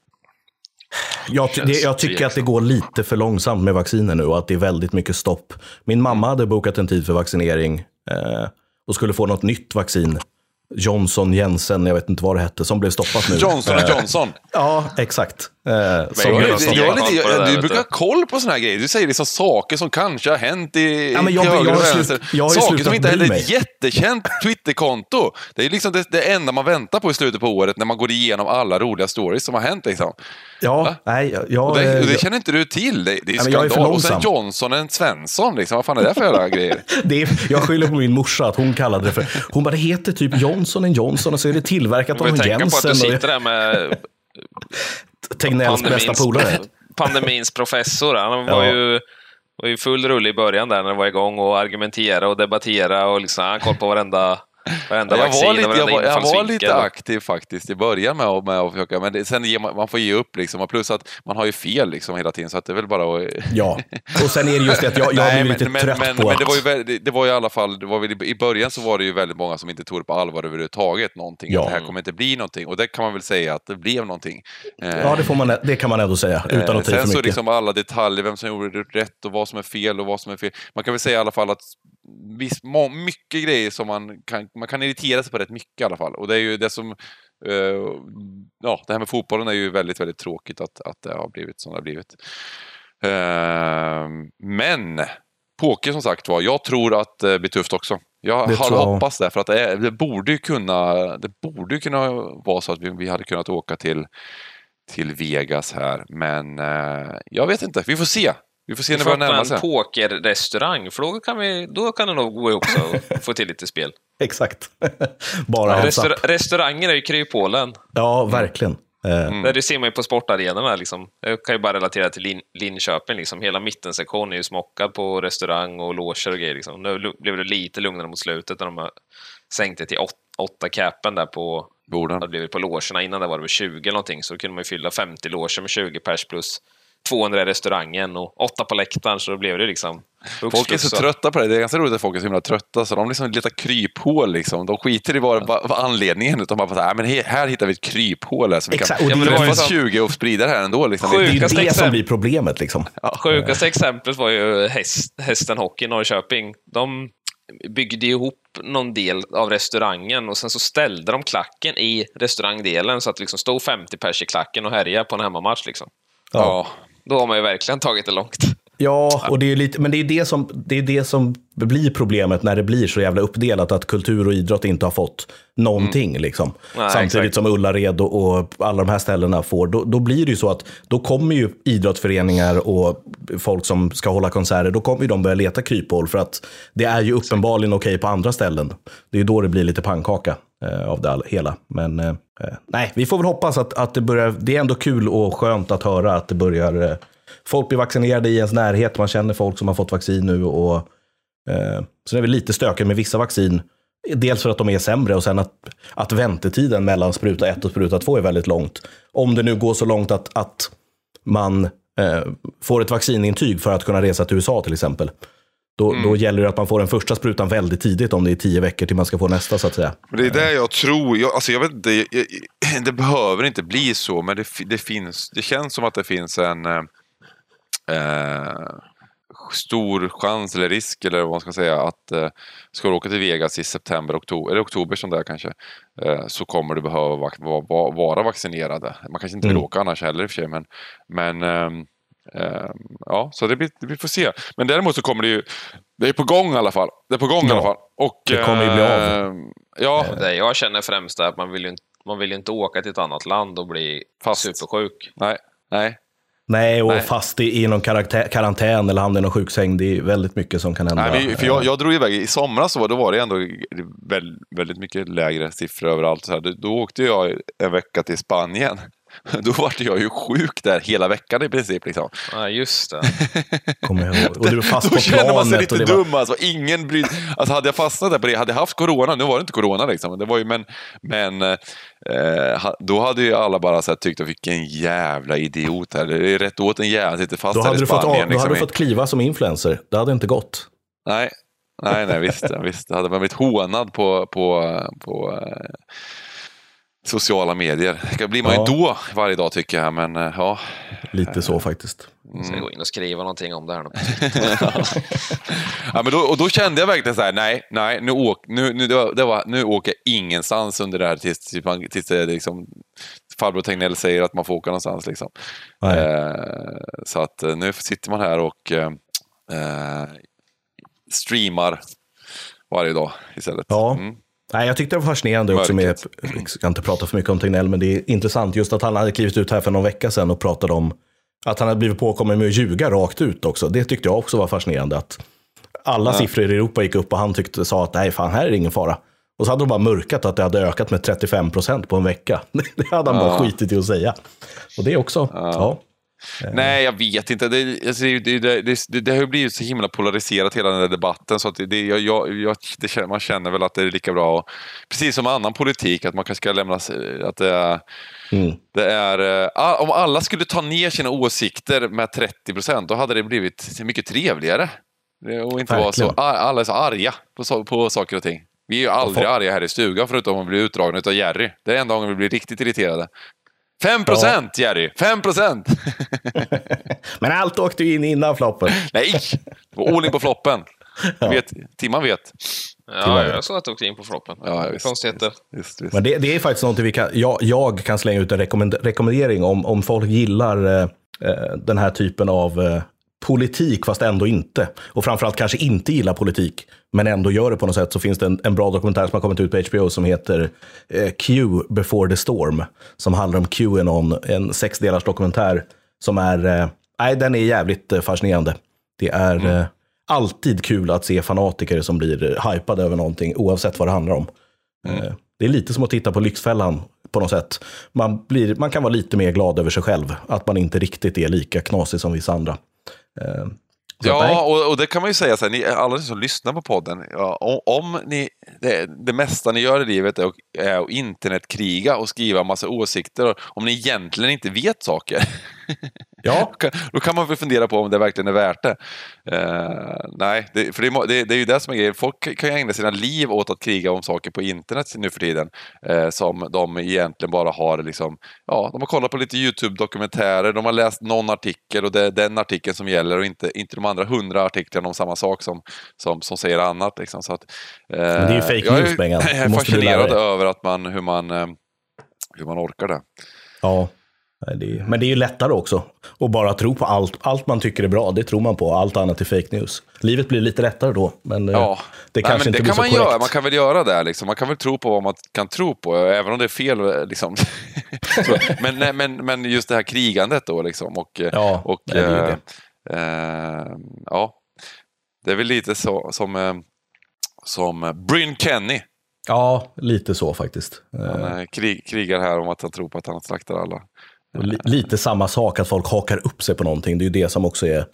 [SPEAKER 5] Jag, det, jag tycker att det går lite för långsamt med vacciner nu och att det är väldigt mycket stopp. Min mamma hade bokat en tid för vaccinering eh, och skulle få något nytt vaccin. Johnson, Jensen, jag vet inte vad det hette, som blev stoppat nu.
[SPEAKER 2] Johnson och
[SPEAKER 5] Eh,
[SPEAKER 2] Johnson.
[SPEAKER 5] Ja, exakt. Eh, som
[SPEAKER 6] jag
[SPEAKER 2] Jag, jag,
[SPEAKER 6] jag där,
[SPEAKER 2] du brukar ha koll på såna här grejer. Du säger liksom saker som kanske har hänt i,
[SPEAKER 5] Ja, men jag-
[SPEAKER 2] till höger
[SPEAKER 5] jag
[SPEAKER 2] och vänster.
[SPEAKER 5] jag
[SPEAKER 2] saker som inte
[SPEAKER 5] bry
[SPEAKER 2] är ett jättekänt Twitterkonto. Det är liksom det, det enda man väntar på i slutet på året när man går igenom alla roliga stories som har hänt. Liksom.
[SPEAKER 5] Ja, nej, jag, jag,
[SPEAKER 2] Och det, och det känner inte du till. Det, det är
[SPEAKER 5] Ja, jag är
[SPEAKER 2] skandal. Och sen. Johnson, en Svensson. Liksom. Vad fan är det för jävla grejer?
[SPEAKER 5] det är, jag skyller på min morsa att hon kallade det för, hon bara det heter typ Johnson en Johnson och så är det tillverkat av en
[SPEAKER 6] på att du
[SPEAKER 5] Jensen
[SPEAKER 6] sitter där med
[SPEAKER 5] Tegnells bästa polare.
[SPEAKER 6] pandemins professor. Han var,
[SPEAKER 5] Ja.
[SPEAKER 6] ju, var ju full rulle i början där när det var igång och argumentera och debattera och liksom, han koll på varenda, varenda
[SPEAKER 2] jag,
[SPEAKER 6] vaccin
[SPEAKER 2] var
[SPEAKER 6] och
[SPEAKER 2] lite, jag, var, jag var lite aktiv faktiskt i början med, att- med att försöka, men det, sen ger man, man får ge upp liksom. Och plus att man har ju fel liksom hela tiden, så att det är väl bara att...
[SPEAKER 5] Ja, och sen är det just det att jag, jag
[SPEAKER 2] Nej,
[SPEAKER 5] blivit lite
[SPEAKER 2] men,
[SPEAKER 5] trött
[SPEAKER 2] men,
[SPEAKER 5] på
[SPEAKER 2] men
[SPEAKER 5] att...
[SPEAKER 2] det var ju det, var ju i alla fall, det var väl, i början så var det ju väldigt många som inte tog det på allvar överhuvudtaget, någonting.
[SPEAKER 5] Ja.
[SPEAKER 2] Att det här kommer inte bli någonting. Och det kan man väl säga att det blev någonting. Eh,
[SPEAKER 5] Ja, det, får man, det kan man ändå säga, utan att ta
[SPEAKER 2] Eh, Sen så
[SPEAKER 5] mycket.
[SPEAKER 2] liksom alla detaljer, vem som gjorde rätt och vad som är fel och vad som är fel. Man kan väl säga i alla fall att viss, må, mycket grejer som man kan, man kan irritera sig på rätt mycket i alla fall. Och det är ju det som, eh, ja, det här med fotbollen är ju väldigt, väldigt tråkigt att, att det har blivit som det har blivit. Eh, men poker som sagt var, jag tror att det blir tufft också. Jag
[SPEAKER 5] Det
[SPEAKER 2] hade hoppats det, för att det, är, det borde ju kunna, det borde kunna vara så att vi, vi hade kunnat åka till till Vegas här. Men eh, jag vet inte, vi får se. Vi får se
[SPEAKER 6] Vi
[SPEAKER 2] när vi närmar
[SPEAKER 6] en
[SPEAKER 2] sig.
[SPEAKER 6] pokerrestaurang, för då kan, vi, då kan det nog gå ihop så och få till lite spel.
[SPEAKER 5] Exakt. Bara hands
[SPEAKER 6] Restaur restauranger är ju kryphålen.
[SPEAKER 5] Ja, verkligen. Eh,
[SPEAKER 2] Mm.
[SPEAKER 6] Där det ser man ju på sportarenorna. Liksom. Jag kan ju bara relatera till Lin Linköping. Liksom. Hela mittensektionen är ju smockad på restaurang och loger och grejer. Liksom. Nu blev det lite lugnare mot slutet när de har sänkt det till åt, åtta capen där på,
[SPEAKER 2] Borden.
[SPEAKER 6] det blivit på logerna. Innan det var det väl 20 eller någonting. Så då kunde man ju fylla 50 loger med 20 pers plus 200 i restaurangen och 8 på läktaren. Så då blev det liksom... hux
[SPEAKER 2] Folk är så trötta på det. Det är ganska roligt att folk är så himla trötta. Så de liksom letar kryphål. Liksom. De skiter i vad, vad, vad anledningen utan bara, här, men he- här hittar vi ett kryphål. Här, så vi
[SPEAKER 5] Exakt,
[SPEAKER 2] kan
[SPEAKER 5] och
[SPEAKER 6] Ja, men det var ju
[SPEAKER 2] träffas
[SPEAKER 6] så-
[SPEAKER 2] 20 och sprida det här ändå. Liksom.
[SPEAKER 5] det är ju
[SPEAKER 6] Sjukaste
[SPEAKER 5] det som
[SPEAKER 6] exempel.
[SPEAKER 5] blir problemet. Liksom.
[SPEAKER 6] Sjukaste exemplet var ju häst, Hästen Hockey i Norrköping. De byggde ihop någon del av restaurangen och sen så ställde de klacken i restaurangdelen så att det liksom stod 50 pers i klacken och härjade på en hemmamatch. Liksom.
[SPEAKER 2] Ja.
[SPEAKER 6] Då har man ju verkligen tagit det långt.
[SPEAKER 5] Ja, och det är lite, men det är det som, det är det som blir problemet när det blir så jävla uppdelat att kultur och idrott inte har fått någonting. Liksom.
[SPEAKER 6] Nej,
[SPEAKER 5] Samtidigt
[SPEAKER 6] exakt.
[SPEAKER 5] som Ullared och, och alla de här ställena får. Då, då blir det ju så att då kommer ju idrottsföreningar och folk som ska hålla konserter, då kommer ju de börja leta kryphål för att det är ju uppenbarligen okej på andra ställen. Det är ju då det blir lite pannkaka Eh, av det hela. Men eh, eh, nej, vi får väl hoppas att, att det börjar, det är ändå kul och skönt att höra att det börjar eh, folk blir vaccinerade i ens närhet, man känner folk som har fått vaccin nu. Och, eh, sen det är väl lite stökigt med vissa vaccin. Dels för att de är sämre och sen att, att väntetiden mellan spruta 1 och spruta 2 är väldigt långt. Om det nu går så långt att, att man eh, får ett vaccinintyg för att kunna resa till USA till exempel. Då, då gäller det att man får den första sprutan väldigt tidigt om det är tio veckor till man ska få nästa så att säga.
[SPEAKER 2] Men det är det jag tror. Jag, alltså jag vet inte, jag, jag, det behöver inte bli så, men det, det, finns, det känns som att det finns en eh, eh, stor chans eller risk, eller vad man ska säga, att eh, ska du åka till Vegas i september, oktober, eller oktober som det är kanske, eh, så kommer du behöva va- va- vara vaccinerade. Man kanske inte vill
[SPEAKER 5] Mm.
[SPEAKER 2] åka annars heller i och för sig, men, men ehm, ja, så det blir, vi får se. Men däremot så kommer det ju, det är på gång i alla fall. Det är på gång i
[SPEAKER 5] Ja,
[SPEAKER 2] alla fall. Och,
[SPEAKER 5] det kommer ju bli av.
[SPEAKER 2] eh, Ja,
[SPEAKER 6] Det jag känner främst är att man vill ju inte, man vill ju inte åka till ett annat land och bli
[SPEAKER 2] Fast.
[SPEAKER 6] supersjuk.
[SPEAKER 2] nej, nej.
[SPEAKER 5] Nej, och
[SPEAKER 2] Nej.
[SPEAKER 5] fast i, i någon karantän eller hamna i någon sjuksäng, det är väldigt mycket som kan hända.
[SPEAKER 2] Nej, för jag, jag drog iväg, i somras så var, då var det ändå väldigt, mycket lägre siffror överallt. Så här. Då åkte jag en vecka till Spanien. Då var jag ju sjuk där hela veckan i princip. Liksom.
[SPEAKER 6] Ja, just det.
[SPEAKER 5] Kommer jag ihåg. Och du var fast
[SPEAKER 2] Då
[SPEAKER 5] på
[SPEAKER 2] känner man sig lite
[SPEAKER 5] var,
[SPEAKER 2] dum alltså. Ingen bry... alltså. Hade jag fastnat där på det, hade jag haft corona, nu var det inte corona liksom. Det var ju, men men eh, då hade ju alla bara så här, tyckt att vilken jävla idiot här. Det är rätt åt en jävel, sitter fast
[SPEAKER 5] då
[SPEAKER 2] här
[SPEAKER 5] hade,
[SPEAKER 2] i
[SPEAKER 5] du fått,
[SPEAKER 2] Spanien.
[SPEAKER 5] av- då
[SPEAKER 2] liksom,
[SPEAKER 5] hade du
[SPEAKER 2] i-
[SPEAKER 5] fått kliva som influencer. Det hade inte gått.
[SPEAKER 2] Nej, nej, nej visst, visst. Hade man blivit hånad på, på, på eh, sociala medier. Det blir man
[SPEAKER 5] Ja.
[SPEAKER 2] ju då varje dag tycker jag, men eh, ja.
[SPEAKER 5] Lite så faktiskt.
[SPEAKER 6] Ska jag gå in och skriva någonting om det här nu?
[SPEAKER 2] ja men då, och då kände jag verkligen så här, nej, nej, nu, åk, nu, nu, det var, det var, nu åker jag ingenstans under det här tills, tills, man, tills det liksom, farbror Tegnell säger att man får åka någonstans. Liksom. Eh, så att eh, nu sitter man här och eh, eh, streamar varje dag istället.
[SPEAKER 5] Ja.
[SPEAKER 2] Mm.
[SPEAKER 5] Nej, jag tyckte det var fascinerande också med, jag ska inte prata för mycket om Tegnell, men det är intressant just att han hade klivit ut här för någon vecka sedan och pratade om att han hade blivit påkommen med att ljuga rakt ut också. Det tyckte jag också var fascinerande. Att alla siffror i Europa gick upp och han tyckte, sa att nej, fan, här är det ingen fara. Och så hade de bara mörkat att det hade ökat med 35 procent på en vecka. Det hade han bara skitit i att säga. Och det är också, ja.
[SPEAKER 2] Nej, jag vet inte. Det, alltså, det, det, det, har ju blivit så himla polariserat hela den här debatten. Så att det, jag, jag, det, man känner väl att det är lika bra, att- precis som annan politik, att man kanske ska lämna att det är,
[SPEAKER 5] Mm.
[SPEAKER 2] det är eh, om alla skulle ta ner sina åsikter med 30 procent, då hade det blivit mycket trevligare. Och inte vara så, alla är så arga på, på saker och ting. Vi är ju aldrig arga här i stugan förutom om vi blir utdragna av Jerry. Det är enda gången vi blir riktigt irriterade. 5 procent Jerry! 5 procent!
[SPEAKER 5] Men allt åkte ju in innan floppen.
[SPEAKER 2] Nej! Det var all in på floppen. Vet, Timman vet.
[SPEAKER 6] Ja, jag såg att du åkte in på floppen.
[SPEAKER 2] Ja, visst.
[SPEAKER 6] Konstigheter.
[SPEAKER 2] Visst, visst.
[SPEAKER 5] Men det, det är faktiskt någonting vi kan, jag, jag kan slänga ut en rekommend, rekommendering om, om folk gillar eh, eh, den här typen av eh, politik, fast ändå inte. Och framförallt kanske inte gillar politik, men ändå gör det på något sätt. Så finns det en, en bra dokumentär som har kommit ut på HBO som heter eh, Q before the storm. Som handlar om Qanon, en sexdelars dokumentär som är eh, nej, den är jävligt eh, fascinerande. Det är
[SPEAKER 2] Mm.
[SPEAKER 5] eh, alltid kul att se fanatiker som blir eh, hypade över någonting, oavsett vad det handlar om.
[SPEAKER 2] Mm.
[SPEAKER 5] Eh, det är lite som att titta på Lyxfällan på något sätt. Man, blir, man kan vara lite mer glad över sig själv, att man inte riktigt är lika knasig som vissa andra. Eh, så nej.
[SPEAKER 2] Ja, och, och det kan man ju säga så här, ni, alla som lyssnar på podden, ja, om, om ni, det, det mesta ni gör i livet är, att- är att internetkriga och skriva massa åsikter, om ni egentligen inte vet saker,
[SPEAKER 5] Ja,
[SPEAKER 2] då kan- man väl fundera på om det verkligen är värt det. Eh, nej, det, för det, det, det är ju det som är grejen. Folk kan ju ägna sina liv åt att kriga om saker på internet nu för tiden, eh, som de egentligen bara har liksom, ja, de har kollat på lite YouTube-dokumentärer, de har läst någon artikel och det är den artikeln som gäller och inte, inte de andra hundra artiklarna om samma sak som, som, som säger annat. Liksom. Så att, eh,
[SPEAKER 5] det är ju fake
[SPEAKER 2] jag
[SPEAKER 5] news, Bengan.
[SPEAKER 2] Jag är fascinerad över att man, hur, man, eh, hur man orkar det.
[SPEAKER 5] ja. Nej, det är, men det är ju lättare också att bara tro på allt. Allt man tycker är bra, det tror man på. Allt annat är fake news. Livet blir lite lättare då, men eh,
[SPEAKER 2] Ja.
[SPEAKER 5] det
[SPEAKER 2] Nej,
[SPEAKER 5] kanske
[SPEAKER 2] men
[SPEAKER 5] inte
[SPEAKER 2] det
[SPEAKER 5] blir
[SPEAKER 2] kan
[SPEAKER 5] så
[SPEAKER 2] man
[SPEAKER 5] korrekt.
[SPEAKER 2] göra. Man kan väl göra det. Liksom. Man kan väl tro på vad man kan tro på, även om det är fel. eh, Liksom. men, nej, men, men just det här krigandet då. Liksom, och, eh,
[SPEAKER 5] Ja,
[SPEAKER 2] och,
[SPEAKER 5] nej, det är det.
[SPEAKER 2] eh, ja, det är väl lite så som, som Bryn Kenny.
[SPEAKER 5] Ja, lite så faktiskt.
[SPEAKER 2] Han krig, krigar här om att han tror på att han slaktar alla.
[SPEAKER 5] Och li, lite samma sak, att folk hakar upp sig på någonting. Det är ju det som också är...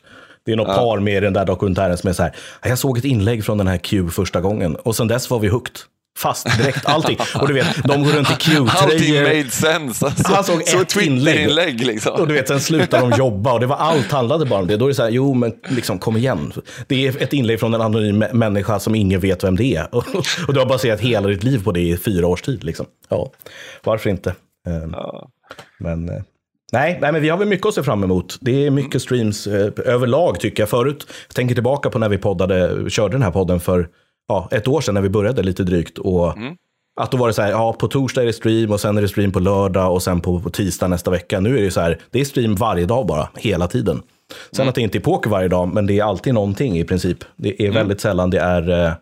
[SPEAKER 5] Det är något par med den där dokumentären som är så här, jag såg ett inlägg från den här Q första gången och sen dess var vi hooked. Fast direkt, allting. Och du vet, de går runt i
[SPEAKER 2] Allting
[SPEAKER 5] Q-tröjor.
[SPEAKER 2] made sense. Alltså,
[SPEAKER 5] Han såg
[SPEAKER 2] så
[SPEAKER 5] ett
[SPEAKER 2] Twitter-inlägg liksom.
[SPEAKER 5] Och du vet, sen slutar de jobba och det var allt handlade bara om det. Då är det så här, jo men liksom kom igen. Det är ett inlägg från en anonym mä- människa som ingen vet vem det är. Och du har baserat hela ditt liv på det i fyra års tid. Liksom. Ja, varför inte? Eh, Men eh, nej, nej, men vi har väl mycket att se fram emot. Det är mycket streams eh, överlag tycker jag. Förut, jag tänker tillbaka på när vi poddade, körde den här podden för ja, ett år sedan när vi började lite drygt. Och Att då var det så här, ja på torsdag är det stream och sen är det stream på lördag och sen på, på tisdag nästa vecka. Nu är det så här, det är stream varje dag bara, hela tiden. Sen att det inte är poker varje dag, men det är alltid någonting i princip. Det är väldigt sällan det är eh,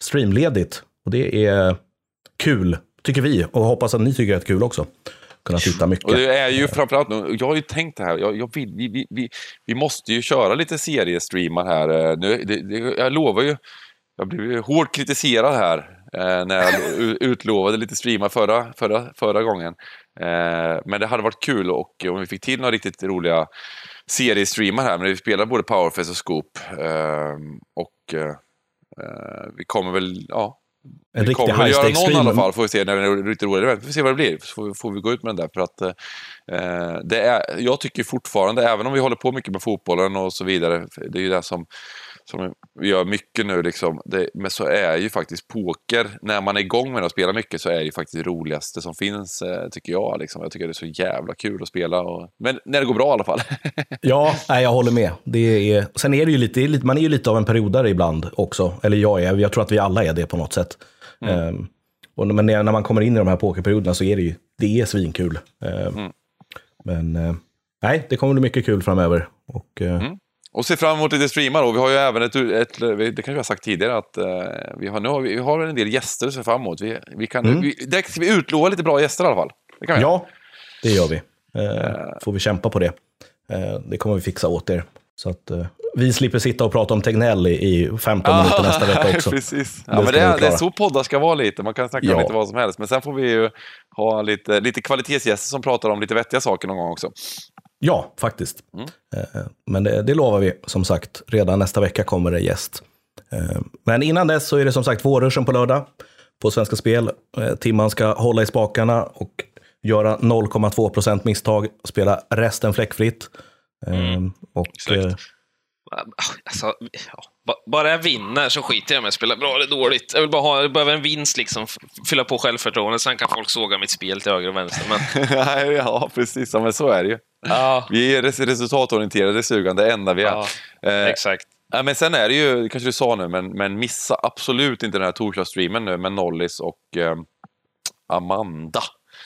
[SPEAKER 5] streamledigt. Och det är kul, tycker vi. Och hoppas att ni tycker det är kul också. Kunna titta mycket.
[SPEAKER 2] Och det är ju framförallt nu, jag har ju tänkt det här, jag, jag vill, vi, vi, vi, måste ju köra lite seriestreamar här. eh, Nu, det, det, jag lovar ju, jag blev ju hårt kritiserad här eh, när jag utlovade lite streamar förra, förra, förra gången. Eh, men det hade varit kul och om vi fick till några riktigt roliga seriestreamar här, men vi spelar både Powerface och Scoop. Och vi kommer väl, ja,
[SPEAKER 5] En
[SPEAKER 2] vi kommer göra någon i alla fall, får vi se när det är riktigt roligt event. Vi får se vad det blir, så får, får vi gå ut med den där. För att, eh, det är, jag tycker fortfarande, även om vi håller på mycket med fotbollen och så vidare, det är ju det som, som vi gör mycket nu, liksom, det, men så är ju faktiskt poker, när man är igång med det och spelar mycket, så är det ju faktiskt det roligaste som finns, eh, tycker jag. Liksom. Jag tycker det är så jävla kul att spela, och, men när det går bra i alla fall.
[SPEAKER 5] Ja, nej, jag håller med. Det är, sen är det ju lite, det är man är ju lite av en periodare ibland också. Eller jag är, jag tror att vi alla är det på något sätt. Ehm, och, men när när man kommer in i de här pokerperioderna så är det ju, det är svinkul. Ehm, Men eh, nej, det kommer bli mycket kul framöver. Och, eh,
[SPEAKER 2] Och se fram emot lite streamar. Och vi har ju även ett, ett det kanske jag har sagt tidigare, att eh, vi, har, nu har, vi, har en del gäster att se fram emot. Vi, vi kan, vi, direkt ska vi utlova lite bra gäster i alla fall. Det kan vi.
[SPEAKER 5] ja, det gör vi. Eh, får vi kämpa på det. Eh, det kommer vi fixa åt er. Så att eh, vi slipper sitta och prata om Tegnell i, i 15 minuter nästa vecka också.
[SPEAKER 2] Precis.
[SPEAKER 5] Det
[SPEAKER 2] Ja, men
[SPEAKER 5] ska
[SPEAKER 2] det, är, det är så poddar ska vara lite. Man kan snacka om
[SPEAKER 5] Ja.
[SPEAKER 2] lite vad som helst. Men sen får vi ju ha lite, lite kvalitetsgäster som pratar om lite vettiga saker någon gång också.
[SPEAKER 5] Ja, faktiskt.
[SPEAKER 2] Mm.
[SPEAKER 5] Eh, Men det, det lovar vi, som sagt. Redan nästa vecka kommer det gäst. Eh, Men innan dess så är det som sagt vårruschen på lördag på Svenska Spel. Eh, Timman ska hålla i spakarna och göra 0,2 procent misstag, spela resten fläckfritt. Eh, Och,
[SPEAKER 6] exakt.
[SPEAKER 5] eh,
[SPEAKER 6] Alltså, ja, ba- bara jag vinner så skiter jag med att spela bra eller dåligt. Jag vill bara ha, jag behöver en vinst, liksom, fylla på självförtroendet. Sen kan folk såga mitt spel till höger och vänster. Men,
[SPEAKER 2] Nej, ja, precis. Ja, men så är det ju.
[SPEAKER 6] ja,
[SPEAKER 2] Vi är res- resultatorienterade sugan, det enda vi är.
[SPEAKER 6] ja,
[SPEAKER 2] Eh,
[SPEAKER 6] exakt.
[SPEAKER 2] Ja, men sen är det ju, kanske du sa nu, men, men missa absolut inte den här torsdagsstreamen nu med Nollis och eh, Amanda.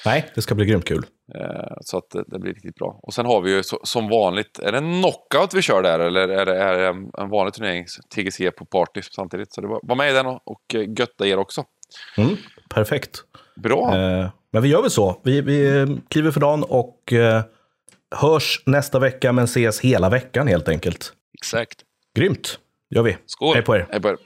[SPEAKER 5] nej, det ska bli grymt kul.
[SPEAKER 2] Eh, så att det, blir riktigt bra. Och sen har vi ju som vanligt, är det en knockout vi kör där eller är det, är det en, vanlig turnering, TGC på party samtidigt? Så det var, var med i den och, och eh, götta er också.
[SPEAKER 5] Mm, perfekt.
[SPEAKER 2] Bra!
[SPEAKER 5] Eh, Men vi gör väl så. Vi, vi eh, kliver för dagen och eh, hörs nästa vecka, men ses hela veckan helt enkelt.
[SPEAKER 6] Exakt.
[SPEAKER 5] Grymt, gör vi.
[SPEAKER 6] Skål.
[SPEAKER 5] Hej på er.
[SPEAKER 2] Hej på er.